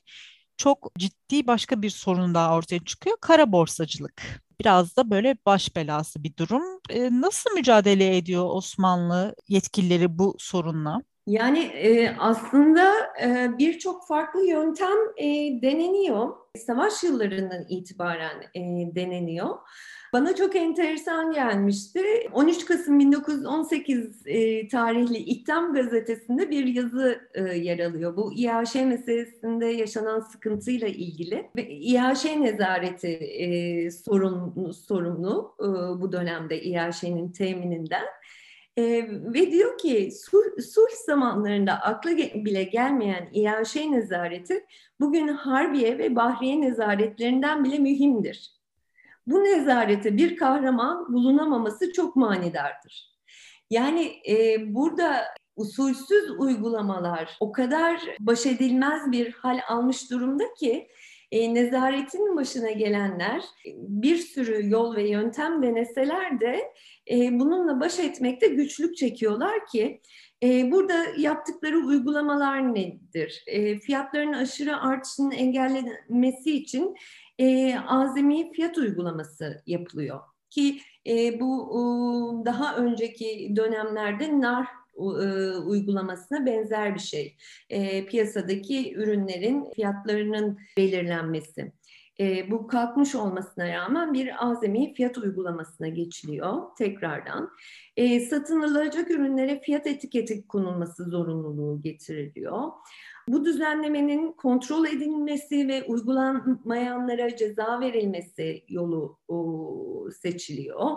çok ciddi başka bir sorun daha ortaya çıkıyor. Kara borsacılık. Biraz da böyle baş belası bir durum. E, nasıl mücadele ediyor Osmanlı yetkilileri bu sorunla? Yani e, aslında e, birçok farklı yöntem e, deneniyor. Savaş yıllarından itibaren e, deneniyor. Bana çok enteresan gelmişti. 13 Kasım 1918 e, tarihli İktam gazetesinde bir yazı e, yer alıyor. Bu İHŞ meselesinde yaşanan sıkıntıyla ilgili ve İHŞ nezareti e, sorun, sorumlu e, bu dönemde İHŞ'nin temininden. E, ve diyor ki sulh, sulh zamanlarında akla bile gelmeyen İHŞ nezareti bugün Harbiye ve Bahriye nezaretlerinden bile mühimdir. Bu nezarete bir kahraman bulunamaması çok manidardır. Yani e, burada usulsüz uygulamalar o kadar baş edilmez bir hal almış durumda ki e, nezaretin başına gelenler bir sürü yol ve yöntem deneseler de e, bununla baş etmekte güçlük çekiyorlar ki e, burada yaptıkları uygulamalar nedir? E, fiyatların aşırı artışının engellenmesi için e, azami fiyat uygulaması yapılıyor. Ki bu daha önceki dönemlerde nar uygulamasına benzer bir şey. Piyasadaki ürünlerin fiyatlarının belirlenmesi. E, bu kalkmış olmasına rağmen bir azami fiyat uygulamasına geçiliyor tekrardan. E, satın alacak ürünlere fiyat etiketi konulması zorunluluğu getiriliyor. Bu düzenlemenin kontrol edilmesi ve uygulanmayanlara ceza verilmesi yolu o, seçiliyor.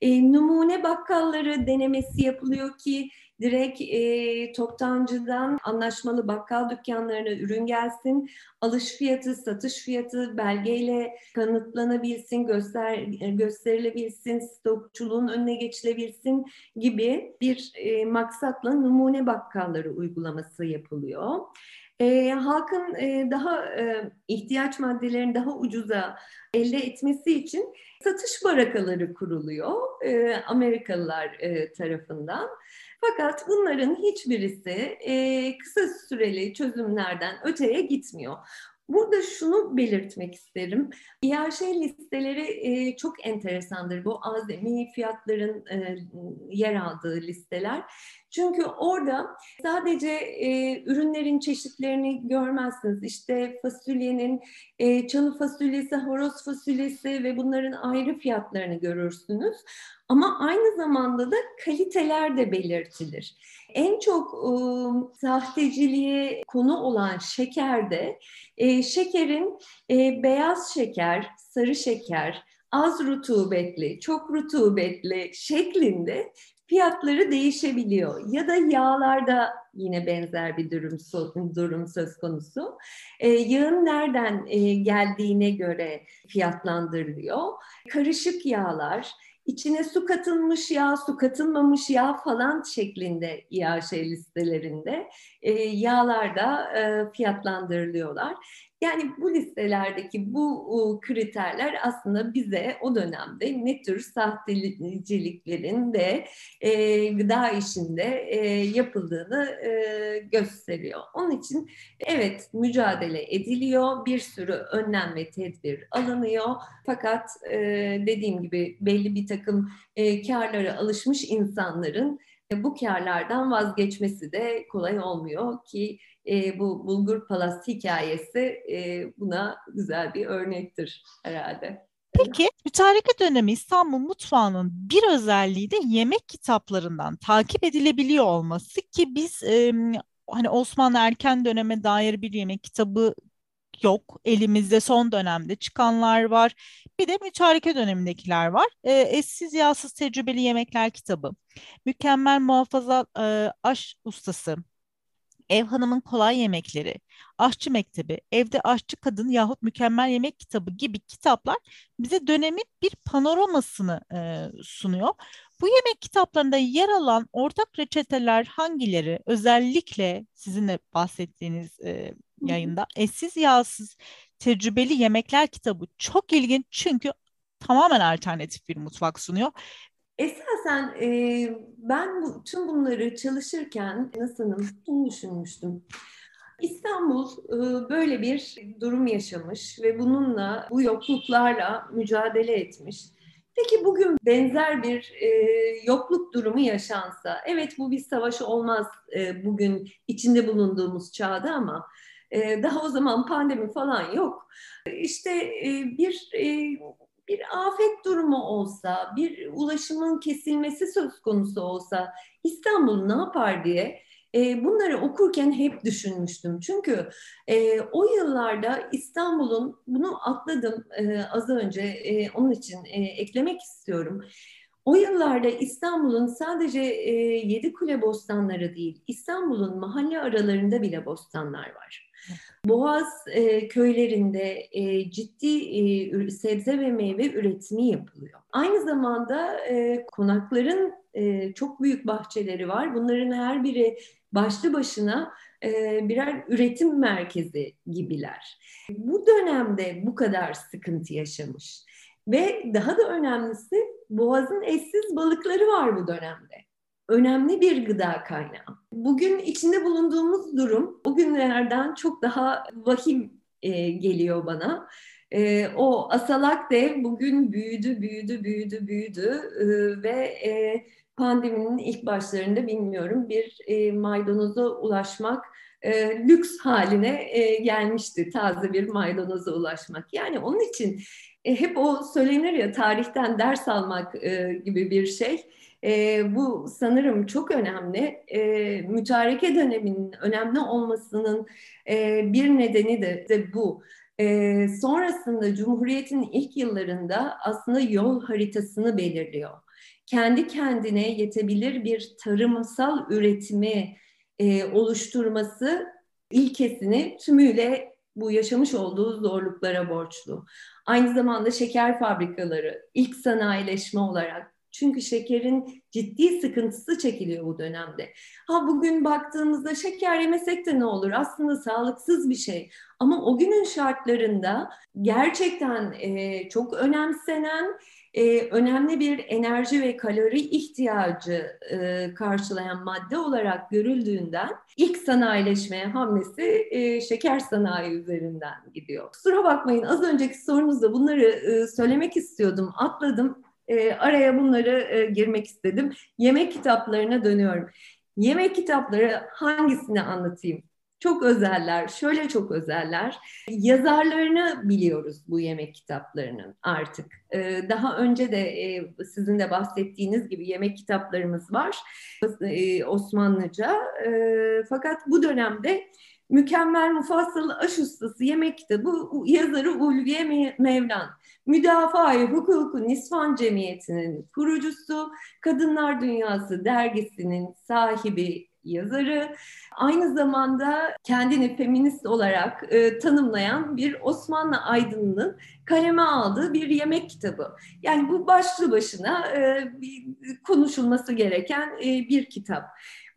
E, numune bakkalları denemesi yapılıyor ki direkt e, toptancıdan anlaşmalı bakkal dükkanlarına ürün gelsin, alış fiyatı, satış fiyatı belgeyle kanıtlanabilsin, göster, gösterilebilsin, stokçuluğun önüne geçilebilsin gibi bir e, maksatla numune bakkalları uygulaması yapılıyor. E, halkın e, daha e, ihtiyaç maddelerini daha ucuza elde etmesi için satış barakaları kuruluyor e, Amerikalılar e, tarafından. Fakat bunların hiçbirisi e, kısa süreli çözümlerden öteye gitmiyor. Burada şunu belirtmek isterim. İHŞ listeleri e, çok enteresandır. Bu azami fiyatların e, yer aldığı listeler. Çünkü orada sadece e, ürünlerin çeşitlerini görmezsiniz. İşte fasulyenin e, çalı fasulyesi, horoz fasulyesi ve bunların ayrı fiyatlarını görürsünüz. Ama aynı zamanda da kaliteler de belirtilir. En çok e, sahteciliğe konu olan şekerde e, şekerin e, beyaz şeker, sarı şeker, az rutubetli, çok rutubetli şeklinde fiyatları değişebiliyor. Ya da yağlarda yine benzer bir durum, durum söz konusu. E, yağın nereden e, geldiğine göre fiyatlandırılıyor. Karışık yağlar, içine su katılmış yağ, su katılmamış yağ falan şeklinde İAŞ listelerinde e, yağlar e, fiyatlandırılıyorlar. Yani bu listelerdeki bu kriterler aslında bize o dönemde ne tür sahteciliklerin de e, gıda işinde e, yapıldığını e, gösteriyor. Onun için evet mücadele ediliyor, bir sürü önlem ve tedbir alınıyor. Fakat e, dediğim gibi belli bir takım e, karlara alışmış insanların bu karlardan vazgeçmesi de kolay olmuyor ki e, bu Bulgur Palas hikayesi e, buna güzel bir örnektir herhalde. Peki mütareke dönemi İstanbul mutfağının bir özelliği de yemek kitaplarından takip edilebiliyor olması ki biz e, hani Osmanlı erken döneme dair bir yemek kitabı yok. Elimizde son dönemde çıkanlar var. Bir de mütareke dönemindekiler var. E, Eşsiz Yağsız Tecrübeli Yemekler kitabı. Mükemmel Muhafaza e, Aş Ustası Ev Hanımın Kolay Yemekleri, Aşçı Mektebi, Evde Aşçı Kadın yahut Mükemmel Yemek Kitabı gibi kitaplar bize dönemin bir panoramasını e, sunuyor. Bu yemek kitaplarında yer alan ortak reçeteler hangileri? Özellikle sizin de bahsettiğiniz e, yayında eşsiz yağsız tecrübeli yemekler kitabı çok ilginç çünkü tamamen alternatif bir mutfak sunuyor Esasen e, ben bu, tüm bunları çalışırken nasılım şunu düşünmüştüm. İstanbul e, böyle bir durum yaşamış ve bununla, bu yokluklarla mücadele etmiş. Peki bugün benzer bir e, yokluk durumu yaşansa, evet bu bir savaş olmaz e, bugün içinde bulunduğumuz çağda ama daha o zaman pandemi falan yok. İşte bir bir afet durumu olsa, bir ulaşımın kesilmesi söz konusu olsa İstanbul ne yapar diye bunları okurken hep düşünmüştüm. Çünkü o yıllarda İstanbul'un, bunu atladım az önce, onun için eklemek istiyorum. O yıllarda İstanbul'un sadece yedi kule bostanları değil, İstanbul'un mahalle aralarında bile bostanlar var. Boğaz e, köylerinde e, ciddi e, sebze ve meyve üretimi yapılıyor. Aynı zamanda e, konakların e, çok büyük bahçeleri var. Bunların her biri başlı başına e, birer üretim merkezi gibiler. Bu dönemde bu kadar sıkıntı yaşamış. Ve daha da önemlisi boğazın eşsiz balıkları var bu dönemde önemli bir gıda kaynağı. Bugün içinde bulunduğumuz durum o günlerden çok daha vahim e, geliyor bana. E, o asalak dev bugün büyüdü, büyüdü, büyüdü, büyüdü e, ve e, pandeminin ilk başlarında bilmiyorum bir e, maydanoza ulaşmak e, lüks haline e, gelmişti taze bir maydanoza ulaşmak. Yani onun için e, hep o söylenir ya tarihten ders almak e, gibi bir şey. E, bu sanırım çok önemli. E, mütareke döneminin önemli olmasının e, bir nedeni de, de bu. E, sonrasında Cumhuriyet'in ilk yıllarında aslında yol haritasını belirliyor. Kendi kendine yetebilir bir tarımsal üretimi e, oluşturması ilkesini tümüyle bu yaşamış olduğu zorluklara borçlu. Aynı zamanda şeker fabrikaları ilk sanayileşme olarak çünkü şekerin ciddi sıkıntısı çekiliyor bu dönemde. Ha bugün baktığımızda şeker yemesek de ne olur? Aslında sağlıksız bir şey. Ama o günün şartlarında gerçekten e, çok önemsenen e, önemli bir enerji ve kalori ihtiyacı e, karşılayan madde olarak görüldüğünden ilk sanayileşmeye hamlesi e, şeker sanayi üzerinden gidiyor. Kusura bakmayın az önceki sorunuzda bunları e, söylemek istiyordum, atladım e, araya bunları e, girmek istedim. Yemek kitaplarına dönüyorum. Yemek kitapları hangisini anlatayım? Çok özeller, şöyle çok özeller. Yazarlarını biliyoruz bu yemek kitaplarının artık. Ee, daha önce de e, sizin de bahsettiğiniz gibi yemek kitaplarımız var e, Osmanlıca. E, fakat bu dönemde Mükemmel Mufassal Aş Ustası yemek kitabı yazarı Ulviye Mevlan. Müdafaa-i Hukuku Nisvan Cemiyeti'nin kurucusu, Kadınlar Dünyası dergisinin sahibi, yazarı. Aynı zamanda kendini feminist olarak e, tanımlayan bir Osmanlı aydınının kaleme aldığı bir yemek kitabı. Yani bu başlı başına e, konuşulması gereken e, bir kitap.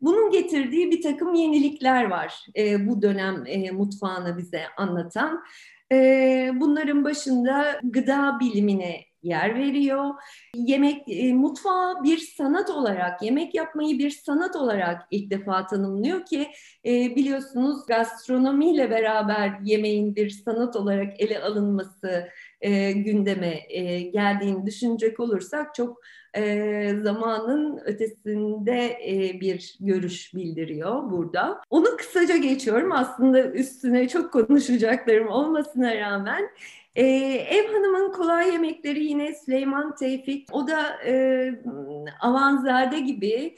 Bunun getirdiği bir takım yenilikler var e, bu dönem e, mutfağını bize anlatan. E, bunların başında gıda bilimine yer veriyor. Yemek, e, mutfağı bir sanat olarak, yemek yapmayı bir sanat olarak ilk defa tanımlıyor ki e, biliyorsunuz gastronomiyle beraber yemeğin bir sanat olarak ele alınması e, gündeme e, geldiğini düşünecek olursak çok e, zamanın ötesinde e, bir görüş bildiriyor burada. Onu kısaca geçiyorum. Aslında üstüne çok konuşacaklarım olmasına rağmen ee, ev hanımın kolay yemekleri yine Süleyman Tevfik. O da e, Avanzade gibi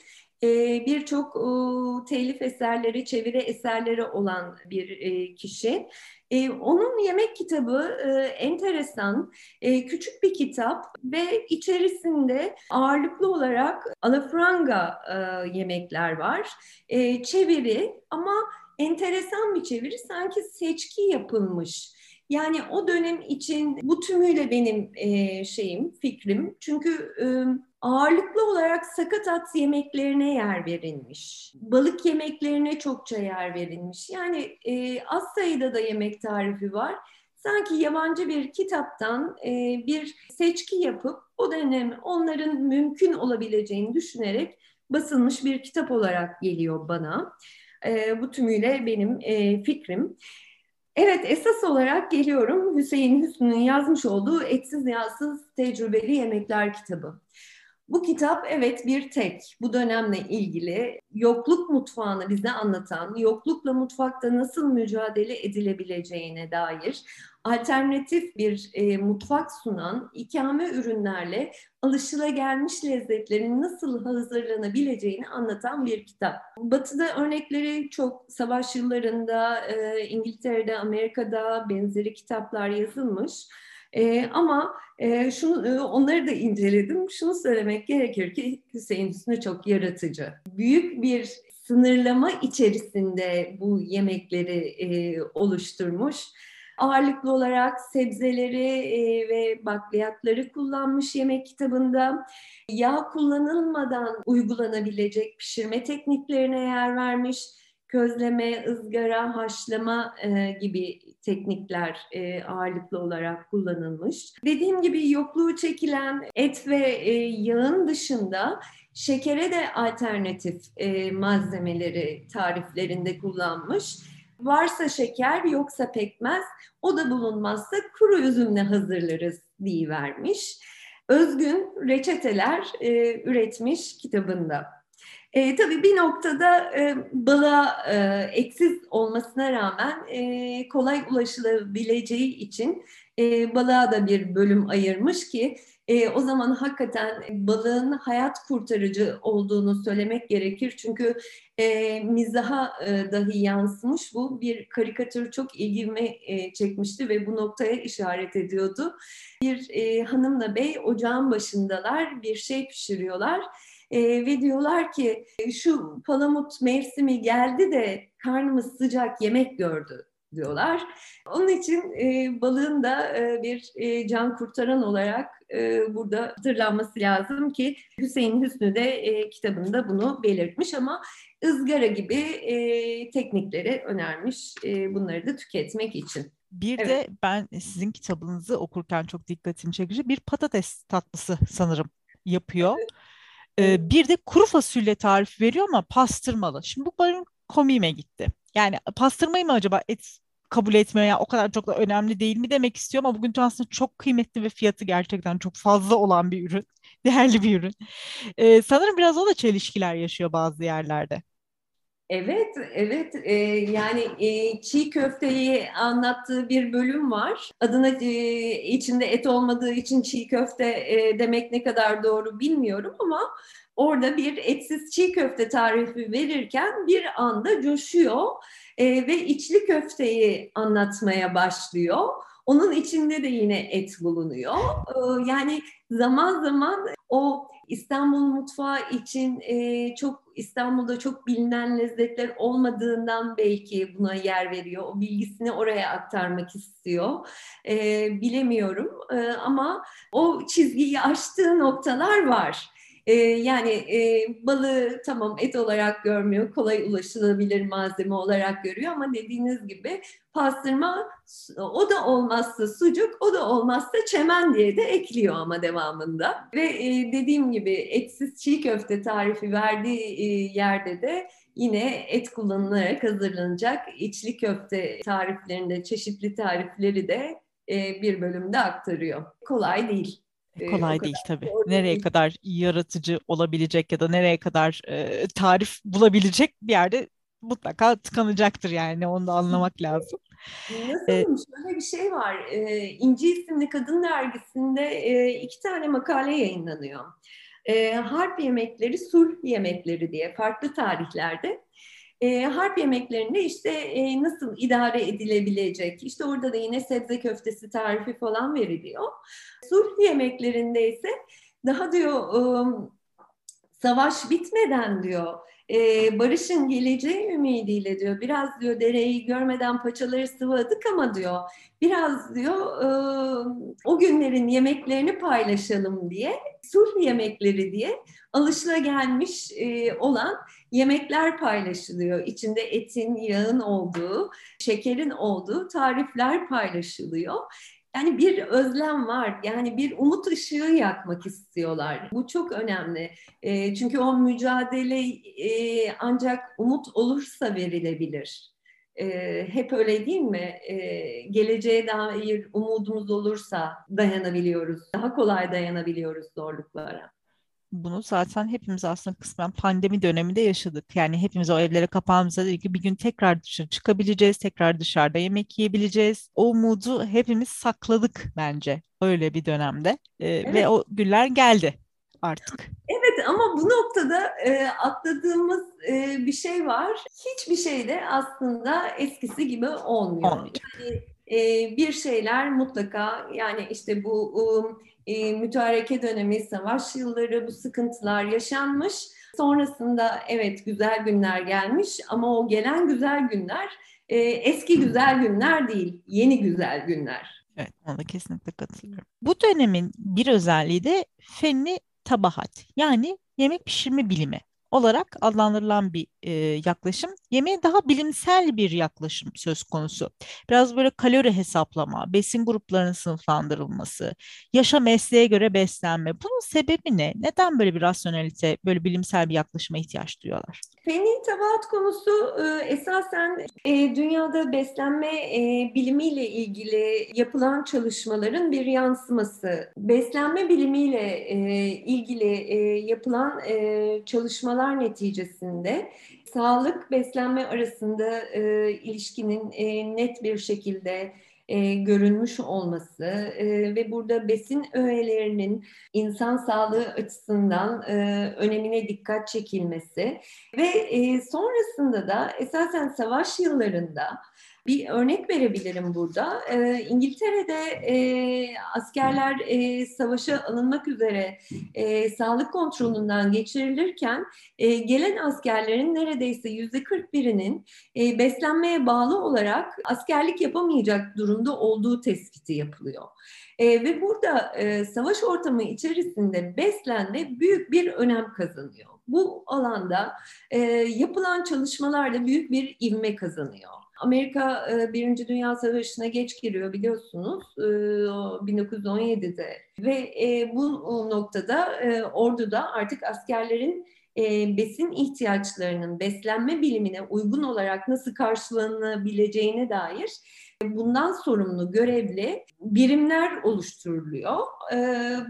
birçok e, telif eserleri, çeviri eserleri olan bir e, kişi. E, onun yemek kitabı enteresan, küçük bir kitap ve içerisinde ağırlıklı olarak alafranga yemekler var. Çeviri ama enteresan bir çeviri, sanki seçki yapılmış. Yani o dönem için bu tümüyle benim şeyim, fikrim. Çünkü e, ağırlıklı olarak sakatat yemeklerine yer verilmiş. Balık yemeklerine çokça yer verilmiş. Yani e, az sayıda da yemek tarifi var. Sanki yabancı bir kitaptan e, bir seçki yapıp o dönem onların mümkün olabileceğini düşünerek basılmış bir kitap olarak geliyor bana. E, bu tümüyle benim e, fikrim. Evet, esas olarak geliyorum Hüseyin Hüsnü'nün yazmış olduğu Etsiz Yağsız Tecrübeli Yemekler kitabı. Bu kitap evet bir tek bu dönemle ilgili yokluk mutfağını bize anlatan, yoklukla mutfakta nasıl mücadele edilebileceğine dair alternatif bir e, mutfak sunan ikame ürünlerle alışılagelmiş lezzetlerin nasıl hazırlanabileceğini anlatan bir kitap. Batı'da örnekleri çok savaş yıllarında e, İngiltere'de, Amerika'da benzeri kitaplar yazılmış. E, ama e, şunu e, onları da inceledim. Şunu söylemek gerekir ki Hüseyin Hüsnü çok yaratıcı. Büyük bir sınırlama içerisinde bu yemekleri e, oluşturmuş ağırlıklı olarak sebzeleri e, ve bakliyatları kullanmış yemek kitabında. Yağ kullanılmadan uygulanabilecek pişirme tekniklerine yer vermiş. Közleme, ızgara, haşlama e, gibi teknikler e, ağırlıklı olarak kullanılmış. Dediğim gibi yokluğu çekilen et ve e, yağın dışında şekere de alternatif e, malzemeleri tariflerinde kullanmış. Varsa şeker yoksa pekmez, o da bulunmazsa kuru üzümle hazırlarız diye vermiş. Özgün reçeteler e, üretmiş kitabında. E, tabii bir noktada e, balığa e, eksiz olmasına rağmen e, kolay ulaşılabileceği için e, balığa da bir bölüm ayırmış ki e, o zaman hakikaten balığın hayat kurtarıcı olduğunu söylemek gerekir. Çünkü e, mizaha e, dahi yansımış bu. Bir karikatür çok ilgimi e, çekmişti ve bu noktaya işaret ediyordu. Bir e, hanımla bey ocağın başındalar, bir şey pişiriyorlar. E, ve diyorlar ki şu palamut mevsimi geldi de karnımız sıcak yemek gördü diyorlar. Onun için e, balığın da e, bir e, can kurtaran olarak e, burada hatırlanması lazım ki Hüseyin Hüsnü de e, kitabında bunu belirtmiş ama ızgara gibi e, teknikleri önermiş e, bunları da tüketmek için. Bir evet. de ben sizin kitabınızı okurken çok dikkatimi çekici bir patates tatlısı sanırım yapıyor. Evet. Ee, bir de kuru fasulye tarifi veriyor ama pastırmalı. Şimdi bu benim komiğime gitti. Yani pastırmayı mı acaba et kabul etmiyor ya o kadar çok da önemli değil mi demek istiyor ama bugün aslında çok kıymetli ve fiyatı gerçekten çok fazla olan bir ürün. Değerli bir ürün. Ee, sanırım biraz o da çelişkiler yaşıyor bazı yerlerde. Evet, evet. Ee, yani e, çiğ köfteyi anlattığı bir bölüm var. Adına e, içinde et olmadığı için çiğ köfte e, demek ne kadar doğru bilmiyorum ama orada bir etsiz çiğ köfte tarifi verirken bir anda coşuyor e, ve içli köfteyi anlatmaya başlıyor. Onun içinde de yine et bulunuyor. E, yani zaman zaman o İstanbul mutfağı için e, çok İstanbul'da çok bilinen lezzetler olmadığından belki buna yer veriyor. O bilgisini oraya aktarmak istiyor. E, bilemiyorum e, ama o çizgiyi aştığı noktalar var. E, yani e, balığı tamam et olarak görmüyor, kolay ulaşılabilir malzeme olarak görüyor ama dediğiniz gibi pastırma o da olmazsa sucuk, o da olmazsa çemen diye de ekliyor ama devamında. Ve e, dediğim gibi etsiz çiğ köfte tarifi verdiği e, yerde de yine et kullanılarak hazırlanacak içli köfte tariflerinde çeşitli tarifleri de e, bir bölümde aktarıyor. Kolay değil. E, kolay değil tabii. Nereye kadar yaratıcı olabilecek ya da nereye kadar e, tarif bulabilecek bir yerde mutlaka tıkanacaktır yani onu da anlamak lazım. Nasıl? Ee, Şöyle bir şey var. Ee, İnci isimli kadın dergisinde e, iki tane makale yayınlanıyor. E, harp yemekleri, sulh yemekleri diye farklı tarihlerde. E, harp yemeklerinde işte e, nasıl idare edilebilecek, işte orada da yine sebze köftesi tarifi falan veriliyor. Sulh yemeklerinde ise daha diyor ıı, savaş bitmeden diyor e, barışın geleceği ümidiyle diyor biraz diyor dereyi görmeden paçaları sıvadık ama diyor biraz diyor e, o günlerin yemeklerini paylaşalım diye sulh yemekleri diye alışılagelmiş e, olan yemekler paylaşılıyor. İçinde etin, yağın olduğu, şekerin olduğu tarifler paylaşılıyor. Yani bir özlem var. Yani bir umut ışığı yakmak istiyorlar. Bu çok önemli. E, çünkü o mücadele e, ancak umut olursa verilebilir. E, hep öyle değil mi? E, geleceğe dair umudumuz olursa dayanabiliyoruz. Daha kolay dayanabiliyoruz zorluklara bunu zaten hepimiz aslında kısmen pandemi döneminde yaşadık. Yani hepimiz o evlere kapağımıza dedik ki bir gün tekrar dışarı çıkabileceğiz, tekrar dışarıda yemek yiyebileceğiz. O umudu hepimiz sakladık bence öyle bir dönemde ee, evet. ve o günler geldi artık. Evet ama bu noktada e, atladığımız e, bir şey var. Hiçbir şey de aslında eskisi gibi olmuyor. Olmayacak. Yani e, bir şeyler mutlaka yani işte bu um, e, mütareke dönemi, savaş yılları bu sıkıntılar yaşanmış. Sonrasında evet güzel günler gelmiş ama o gelen güzel günler e, eski güzel günler değil, yeni güzel günler. Evet, ona da kesinlikle katılıyorum. Bu dönemin bir özelliği de fenni tabahat yani yemek pişirme bilimi olarak adlandırılan bir e, yaklaşım. Yemeğe daha bilimsel bir yaklaşım söz konusu. Biraz böyle kalori hesaplama, besin gruplarının sınıflandırılması, yaşa mesleğe göre beslenme. Bunun sebebi ne? Neden böyle bir rasyonelite, böyle bilimsel bir yaklaşıma ihtiyaç duyuyorlar? Feni tabaat konusu e, esasen e, dünyada beslenme e, bilimiyle ilgili yapılan çalışmaların bir yansıması. Beslenme bilimiyle e, ilgili e, yapılan e, çalışmalar neticesinde sağlık beslenme arasında e, ilişkinin e, net bir şekilde e, görünmüş olması e, ve burada besin öğelerinin insan sağlığı açısından e, önemine dikkat çekilmesi ve e, sonrasında da esasen savaş yıllarında bir örnek verebilirim burada. E, İngiltere'de e, askerler e, savaşa alınmak üzere e, sağlık kontrolünden geçirilirken e, gelen askerlerin neredeyse yüzde 41'inin e, beslenmeye bağlı olarak askerlik yapamayacak durumda olduğu tespiti yapılıyor. E, ve burada e, savaş ortamı içerisinde beslenme büyük bir önem kazanıyor. Bu alanda e, yapılan çalışmalarda büyük bir ivme kazanıyor. Amerika e, Birinci Dünya Savaşı'na geç giriyor biliyorsunuz 1917'de e, ve e, bu noktada orduda artık askerlerin besin ihtiyaçlarının beslenme bilimine uygun olarak nasıl karşılanabileceğine dair bundan sorumlu görevli birimler oluşturuluyor.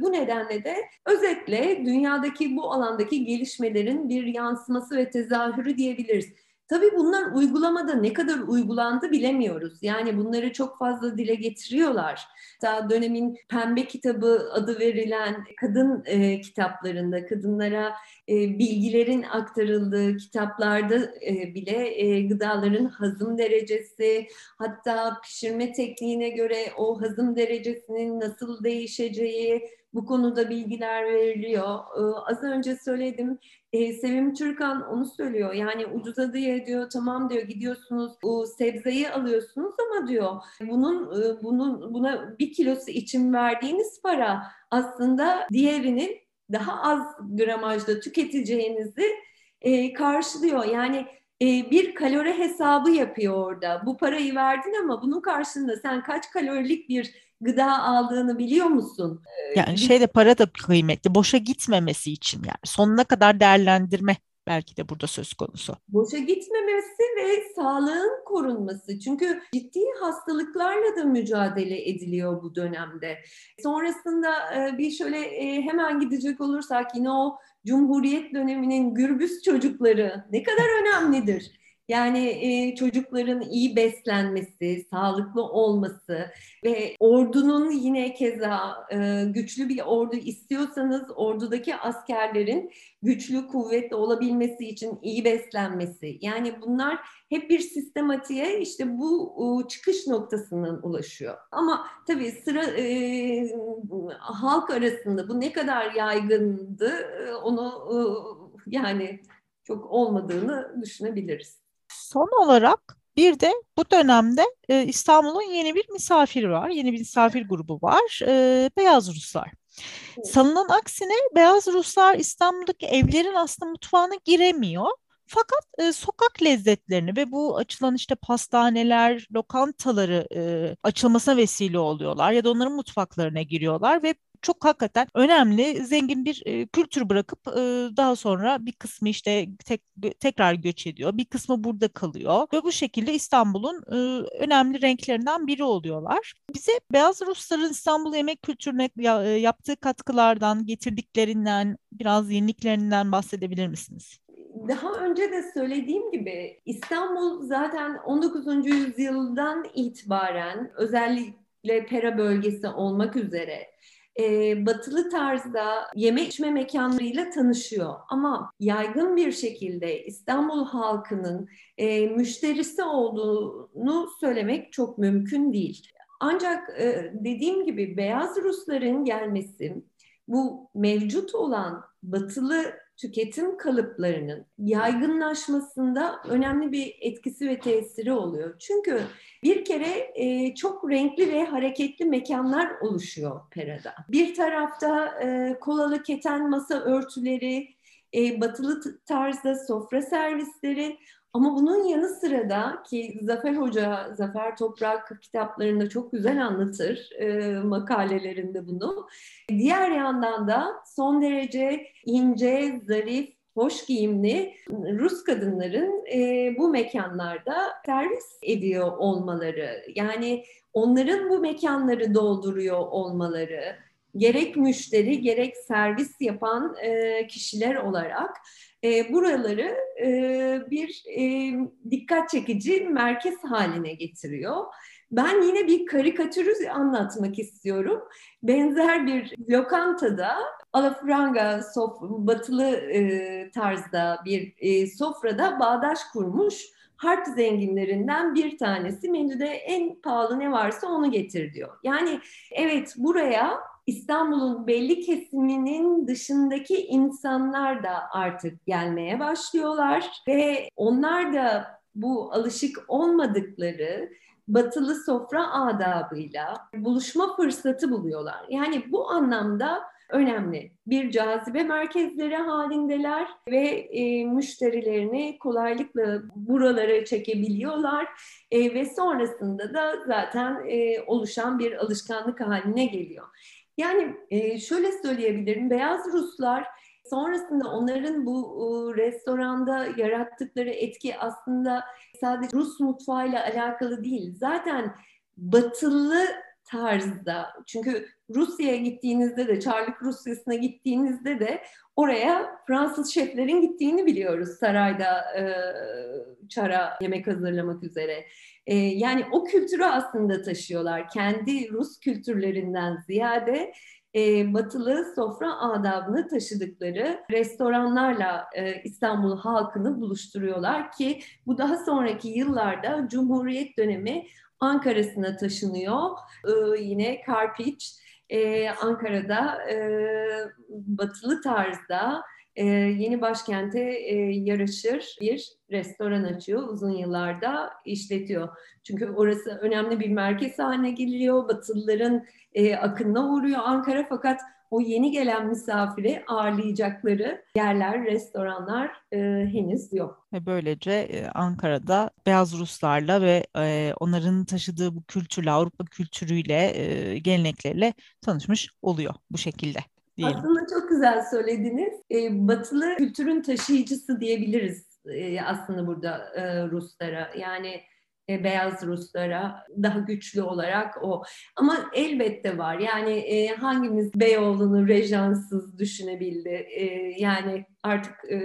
Bu nedenle de özetle dünyadaki bu alandaki gelişmelerin bir yansıması ve tezahürü diyebiliriz. Tabii bunlar uygulamada ne kadar uygulandı bilemiyoruz. Yani bunları çok fazla dile getiriyorlar. Daha dönemin pembe kitabı adı verilen kadın e, kitaplarında, kadınlara e, bilgilerin aktarıldığı kitaplarda e, bile e, gıdaların hazım derecesi, hatta pişirme tekniğine göre o hazım derecesinin nasıl değişeceği, bu konuda bilgiler veriliyor. Ee, az önce söyledim e, Sevim Türkan onu söylüyor. Yani ucuza diye diyor tamam diyor gidiyorsunuz o sebzeyi alıyorsunuz ama diyor bunun e, bunun buna bir kilosu için verdiğiniz para aslında diğerinin daha az gramajda tüketeceğinizi e, karşılıyor. Yani e, bir kalori hesabı yapıyor orada. Bu parayı verdin ama bunun karşılığında sen kaç kalorilik bir gıda aldığını biliyor musun? Ee, yani şeyde para da kıymetli. Boşa gitmemesi için yani sonuna kadar değerlendirme belki de burada söz konusu. Boşa gitmemesi ve sağlığın korunması. Çünkü ciddi hastalıklarla da mücadele ediliyor bu dönemde. Sonrasında e, bir şöyle e, hemen gidecek olursak yine o Cumhuriyet döneminin gürbüz çocukları ne kadar önemlidir. Yani e, çocukların iyi beslenmesi, sağlıklı olması ve ordunun yine keza e, güçlü bir ordu istiyorsanız ordudaki askerlerin güçlü, kuvvetli olabilmesi için iyi beslenmesi. Yani bunlar hep bir sistematiğe işte bu e, çıkış noktasından ulaşıyor. Ama tabii sıra e, halk arasında bu ne kadar yaygındı onu e, yani çok olmadığını düşünebiliriz. Son olarak bir de bu dönemde e, İstanbul'un yeni bir misafiri var. Yeni bir misafir grubu var. E, Beyaz Ruslar. Sanılan aksine Beyaz Ruslar İstanbul'daki evlerin aslında mutfağına giremiyor. Fakat e, sokak lezzetlerini ve bu açılan işte pastaneler, lokantaları e, açılmasına vesile oluyorlar ya da onların mutfaklarına giriyorlar ve çok hakikaten önemli, zengin bir e, kültür bırakıp e, daha sonra bir kısmı işte tek, tekrar göç ediyor. Bir kısmı burada kalıyor ve bu şekilde İstanbul'un e, önemli renklerinden biri oluyorlar. Bize Beyaz Rusların İstanbul yemek kültürüne ya, e, yaptığı katkılardan, getirdiklerinden, biraz yeniliklerinden bahsedebilir misiniz? Daha önce de söylediğim gibi İstanbul zaten 19. yüzyıldan itibaren özellikle Pera bölgesi olmak üzere e, batılı tarzda yeme içme mekanlarıyla tanışıyor. Ama yaygın bir şekilde İstanbul halkının e, müşterisi olduğunu söylemek çok mümkün değil. Ancak e, dediğim gibi beyaz Rusların gelmesi bu mevcut olan batılı tüketim kalıplarının yaygınlaşmasında önemli bir etkisi ve tesiri oluyor. Çünkü bir kere e, çok renkli ve hareketli mekanlar oluşuyor Pera'da. Bir tarafta e, kolalı keten masa örtüleri, e, batılı tarzda sofra servisleri ama bunun yanı sıra da ki Zafer Hoca, Zafer Toprak kitaplarında çok güzel anlatır e, makalelerinde bunu. Diğer yandan da son derece ince, zarif, hoş giyimli Rus kadınların e, bu mekanlarda servis ediyor olmaları. Yani onların bu mekanları dolduruyor olmaları gerek müşteri gerek servis yapan e, kişiler olarak e, buraları e, bir e, dikkat çekici merkez haline getiriyor. Ben yine bir karikatürü anlatmak istiyorum. Benzer bir lokantada alafranga sof batılı e, tarzda bir e, sofrada bağdaş kurmuş harp zenginlerinden bir tanesi menüde en pahalı ne varsa onu getir diyor. Yani evet buraya İstanbul'un belli kesiminin dışındaki insanlar da artık gelmeye başlıyorlar ve onlar da bu alışık olmadıkları batılı sofra adabıyla buluşma fırsatı buluyorlar. Yani bu anlamda önemli. Bir cazibe merkezleri halindeler ve e, müşterilerini kolaylıkla buralara çekebiliyorlar e, ve sonrasında da zaten e, oluşan bir alışkanlık haline geliyor. Yani şöyle söyleyebilirim, beyaz Ruslar sonrasında onların bu restoranda yarattıkları etki aslında sadece Rus mutfağıyla alakalı değil. Zaten batılı tarzda. Çünkü Rusya'ya gittiğinizde de, Çarlık Rusyası'na gittiğinizde de oraya Fransız şeflerin gittiğini biliyoruz sarayda çara yemek hazırlamak üzere. E, yani o kültürü aslında taşıyorlar. Kendi Rus kültürlerinden ziyade e, batılı sofra adabını taşıdıkları restoranlarla e, İstanbul halkını buluşturuyorlar ki bu daha sonraki yıllarda Cumhuriyet dönemi Ankara'sına taşınıyor. E, yine Karpiç e, Ankara'da e, batılı tarzda e, yeni başkente e, yaraşır bir restoran açıyor. Uzun yıllarda işletiyor. Çünkü orası önemli bir merkez haline geliyor. Batılıların e, akınına uğruyor Ankara fakat o yeni gelen misafiri ağırlayacakları yerler, restoranlar e, henüz yok. Ve böylece e, Ankara'da beyaz Ruslarla ve e, onların taşıdığı bu kültürle, Avrupa kültürüyle, e, gelenekleriyle tanışmış oluyor bu şekilde. Diyelim. Aslında çok güzel söylediniz. E, batılı kültürün taşıyıcısı diyebiliriz e, aslında burada e, Ruslara. Yani e, beyaz Ruslara daha güçlü olarak o. Ama elbette var. Yani e, hangimiz Beyoğlu'nu rejanssız düşünebildi? E, yani artık e,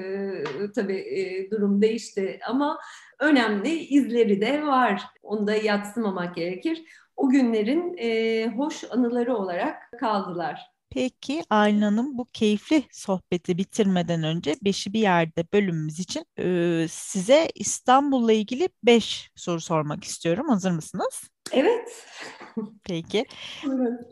tabii e, durum değişti ama önemli izleri de var. Onu da yatsımamak gerekir. O günlerin e, hoş anıları olarak kaldılar. Peki Aylin Hanım bu keyifli sohbeti bitirmeden önce Beşi bir yerde bölümümüz için e, size İstanbul'la ilgili beş soru sormak istiyorum. Hazır mısınız? Evet. Peki.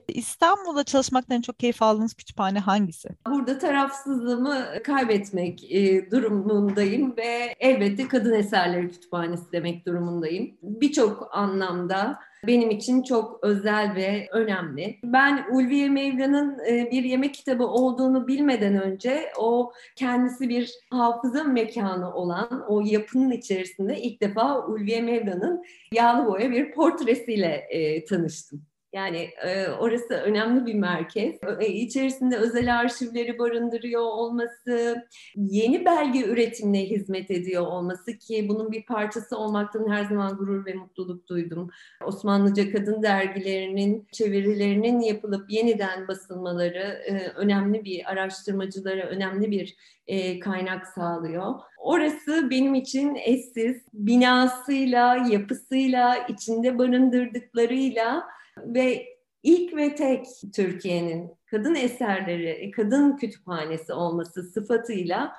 İstanbul'da çalışmaktan çok keyif aldığınız kütüphane hangisi? Burada tarafsızlığımı kaybetmek e, durumundayım ve elbette Kadın Eserleri Kütüphanesi demek durumundayım. Birçok anlamda benim için çok özel ve önemli. Ben Ulviye Mevla'nın e, bir yemek kitabı olduğunu bilmeden önce o kendisi bir hafıza mekanı olan o yapının içerisinde ilk defa Ulviye Mevla'nın yağlı boya bir portresiyle e, tanıştım. Yani e, orası önemli bir merkez. E, içerisinde özel arşivleri barındırıyor olması, yeni belge üretimine hizmet ediyor olması ki bunun bir parçası olmaktan her zaman gurur ve mutluluk duydum. Osmanlıca kadın dergilerinin çevirilerinin yapılıp yeniden basılmaları e, önemli bir araştırmacılara önemli bir e, kaynak sağlıyor. Orası benim için eşsiz, binasıyla, yapısıyla, içinde barındırdıklarıyla ve ilk ve tek Türkiye'nin kadın eserleri, kadın kütüphanesi olması sıfatıyla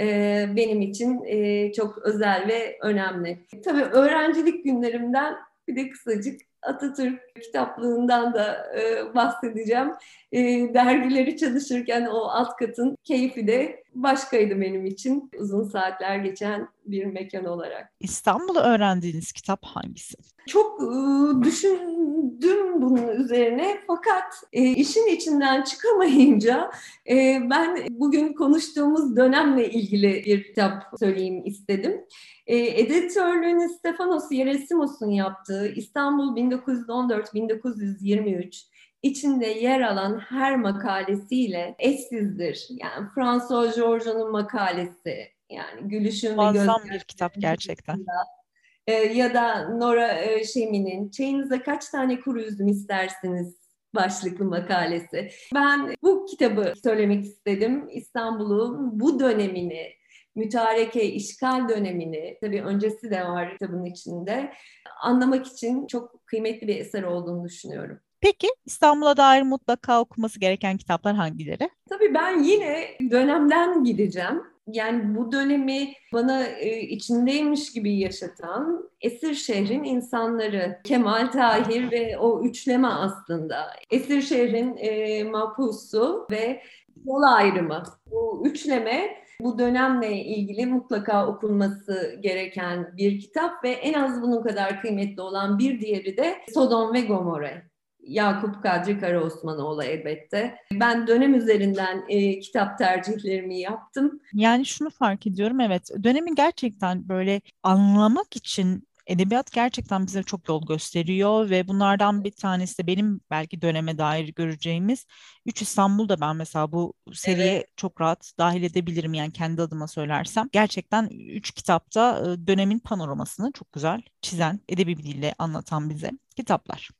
e, benim için e, çok özel ve önemli. Tabii öğrencilik günlerimden bir de kısacık Atatürk kitaplığından da e, bahsedeceğim. E, dergileri çalışırken o alt katın keyfi de başkaydı benim için. Uzun saatler geçen bir mekan olarak. İstanbul'da öğrendiğiniz kitap hangisi? Çok e, düşündüm bunun üzerine fakat e, işin içinden çıkamayınca e, ben bugün konuştuğumuz dönemle ilgili bir kitap söyleyeyim istedim. E, editörlüğünü Stefanos Yeresimos'un yaptığı İstanbul 1914-1923 içinde yer alan her makalesiyle eşsizdir. Yani François Georges'un makalesi, yani Gülüşün ve Gözler. bir kitap gerçekten. E, ya da Nora e, Şemi'nin Çayınıza kaç tane kuru üzüm istersiniz başlıklı makalesi. Ben bu kitabı söylemek istedim. İstanbul'un bu dönemini mütareke, işgal dönemini, tabii öncesi de var kitabın içinde, anlamak için çok kıymetli bir eser olduğunu düşünüyorum. Peki İstanbul'a dair mutlaka okuması gereken kitaplar hangileri? Tabii ben yine dönemden gideceğim. Yani bu dönemi bana e, içindeymiş gibi yaşatan Esir Şehrin insanları Kemal Tahir ve o üçleme aslında. Esir Şehrin e, mapusu ve yol ayrımı. Bu üçleme bu dönemle ilgili mutlaka okunması gereken bir kitap ve en az bunun kadar kıymetli olan bir diğeri de Sodom ve Gomorre. Yakup Kadri Karaosmanoğlu elbette. Ben dönem üzerinden e, kitap tercihlerimi yaptım. Yani şunu fark ediyorum evet dönemi gerçekten böyle anlamak için edebiyat gerçekten bize çok yol gösteriyor ve bunlardan bir tanesi de benim belki döneme dair göreceğimiz Üç İstanbul'da ben mesela bu seriye evet. çok rahat dahil edebilirim yani kendi adıma söylersem. Gerçekten üç kitapta dönemin panoramasını çok güzel çizen, edebi bir dille anlatan bize kitaplar.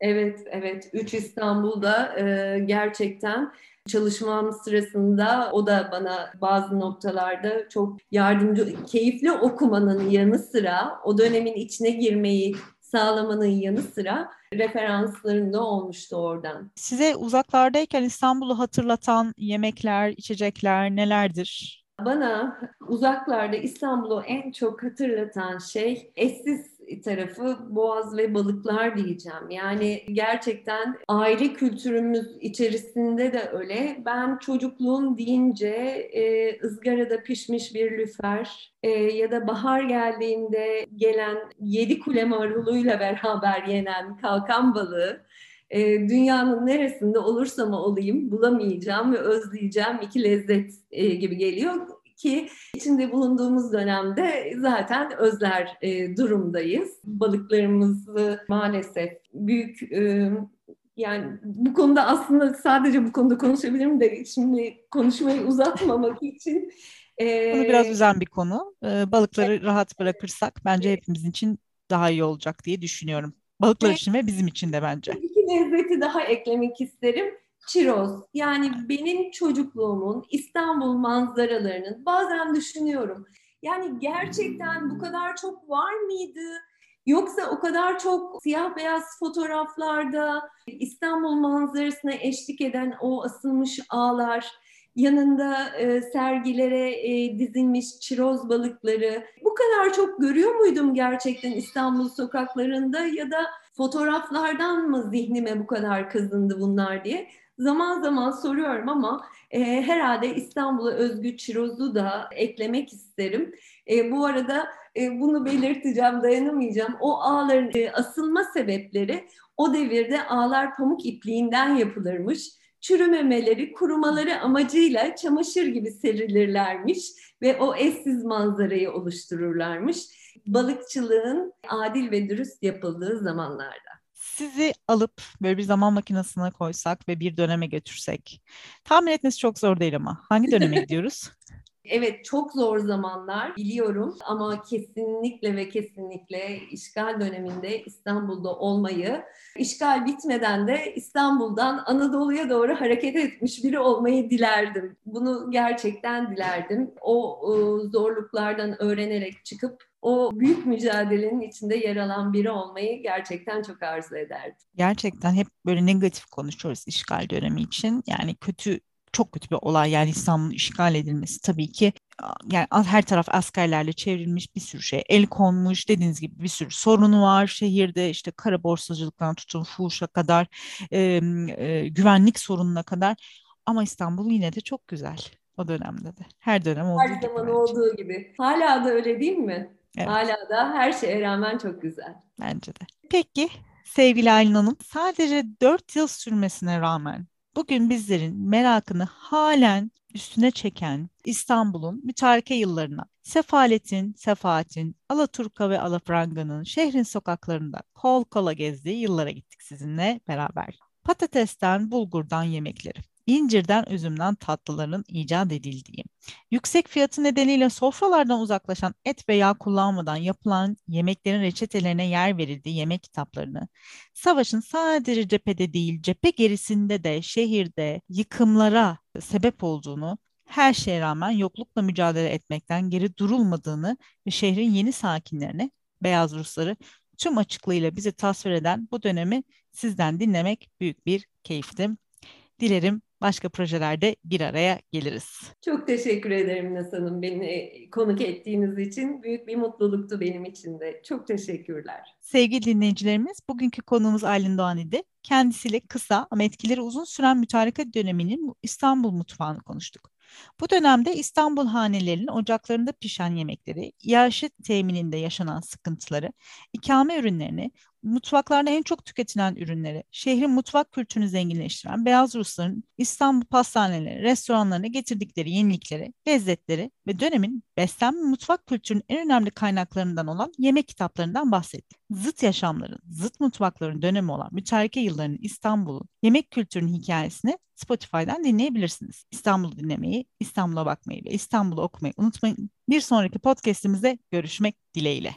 Evet, evet. Üç İstanbul'da e, gerçekten çalışmam sırasında o da bana bazı noktalarda çok yardımcı, keyifli okumanın yanı sıra o dönemin içine girmeyi sağlamanın yanı sıra referanslarında olmuştu oradan. Size uzaklardayken İstanbul'u hatırlatan yemekler, içecekler nelerdir? Bana uzaklarda İstanbul'u en çok hatırlatan şey eşsiz tarafı boğaz ve balıklar diyeceğim. Yani gerçekten aile kültürümüz içerisinde de öyle. Ben çocukluğum deyince e, ızgarada pişmiş bir lüfer e, ya da bahar geldiğinde gelen yedi kule maruluyla beraber yenen kalkan balığı e, dünyanın neresinde olursam olayım bulamayacağım ve özleyeceğim iki lezzet e, gibi geliyor ki içinde bulunduğumuz dönemde zaten özler e, durumdayız. Balıklarımızı maalesef büyük e, yani bu konuda aslında sadece bu konuda konuşabilirim de şimdi konuşmayı uzatmamak için e, Bunu biraz üzen bir konu. Ee, balıkları evet. rahat bırakırsak bence hepimizin için daha iyi olacak diye düşünüyorum. Balıklar evet. için ve bizim için de bence. İki lezzeti daha eklemek isterim. Çiroz. Yani benim çocukluğumun İstanbul manzaralarının bazen düşünüyorum. Yani gerçekten bu kadar çok var mıydı? Yoksa o kadar çok siyah beyaz fotoğraflarda İstanbul manzarasına eşlik eden o asılmış ağlar, yanında e, sergilere e, dizilmiş çiroz balıkları bu kadar çok görüyor muydum gerçekten İstanbul sokaklarında ya da fotoğraflardan mı zihnime bu kadar kazındı bunlar diye zaman zaman soruyorum ama e, herhalde İstanbul'a özgü çirozu da eklemek isterim. E, bu arada e, bunu belirteceğim, dayanamayacağım. O ağların e, asılma sebepleri o devirde ağlar pamuk ipliğinden yapılırmış. Çürümemeleri, kurumaları amacıyla çamaşır gibi serilirlermiş ve o eşsiz manzarayı oluştururlarmış. Balıkçılığın adil ve dürüst yapıldığı zamanlarda sizi alıp böyle bir zaman makinesine koysak ve bir döneme götürsek. Tahmin etmesi çok zor değil ama. Hangi döneme gidiyoruz? Evet çok zor zamanlar biliyorum ama kesinlikle ve kesinlikle işgal döneminde İstanbul'da olmayı, işgal bitmeden de İstanbul'dan Anadolu'ya doğru hareket etmiş biri olmayı dilerdim. Bunu gerçekten dilerdim. O, o zorluklardan öğrenerek çıkıp o büyük mücadelenin içinde yer alan biri olmayı gerçekten çok arzu ederdim. Gerçekten hep böyle negatif konuşuyoruz işgal dönemi için. Yani kötü çok kötü bir olay yani İstanbul'un işgal edilmesi tabii ki yani her taraf askerlerle çevrilmiş bir sürü şey el konmuş dediğiniz gibi bir sürü sorunu var şehirde işte kara borsacılıktan tutun fuhuşa kadar e, e, güvenlik sorununa kadar ama İstanbul yine de çok güzel o dönemde de her dönem olduğu her zaman bence. olduğu gibi hala da öyle değil mi? Evet. Hala da her şeye rağmen çok güzel. Bence de. Peki sevgili Aylin Hanım sadece 4 yıl sürmesine rağmen bugün bizlerin merakını halen üstüne çeken İstanbul'un mütareke yıllarına, sefaletin, sefaatin, Alaturka ve Alafranga'nın şehrin sokaklarında kol kola gezdiği yıllara gittik sizinle beraber. Patatesten, bulgurdan yemekleri incirden üzümden tatlıların icat edildiği, yüksek fiyatı nedeniyle sofralardan uzaklaşan et ve yağ kullanmadan yapılan yemeklerin reçetelerine yer verildiği yemek kitaplarını, savaşın sadece cephede değil cephe gerisinde de şehirde yıkımlara sebep olduğunu, her şeye rağmen yoklukla mücadele etmekten geri durulmadığını ve şehrin yeni sakinlerine, beyaz Rusları tüm açıklığıyla bize tasvir eden bu dönemi sizden dinlemek büyük bir keyifti. Dilerim başka projelerde bir araya geliriz. Çok teşekkür ederim Nas Hanım beni konuk ettiğiniz için. Büyük bir mutluluktu benim için de. Çok teşekkürler. Sevgili dinleyicilerimiz, bugünkü konuğumuz Aylin Doğan idi. Kendisiyle kısa ama etkileri uzun süren mütareke döneminin İstanbul mutfağını konuştuk. Bu dönemde İstanbul hanelerinin ocaklarında pişen yemekleri, iaşe temininde yaşanan sıkıntıları, ikame ürünlerini, mutfaklarda en çok tüketilen ürünleri, şehrin mutfak kültürünü zenginleştiren beyaz Rusların İstanbul pastaneleri, restoranlarına getirdikleri yenilikleri, lezzetleri ve dönemin beslenme mutfak kültürünün en önemli kaynaklarından olan yemek kitaplarından bahsetti. Zıt yaşamların, zıt mutfakların dönemi olan mütareke yıllarının İstanbul'un yemek kültürünün hikayesini Spotify'dan dinleyebilirsiniz. İstanbul'u dinlemeyi, İstanbul'a bakmayı ve İstanbul'u okumayı unutmayın. Bir sonraki podcast'imizde görüşmek dileğiyle.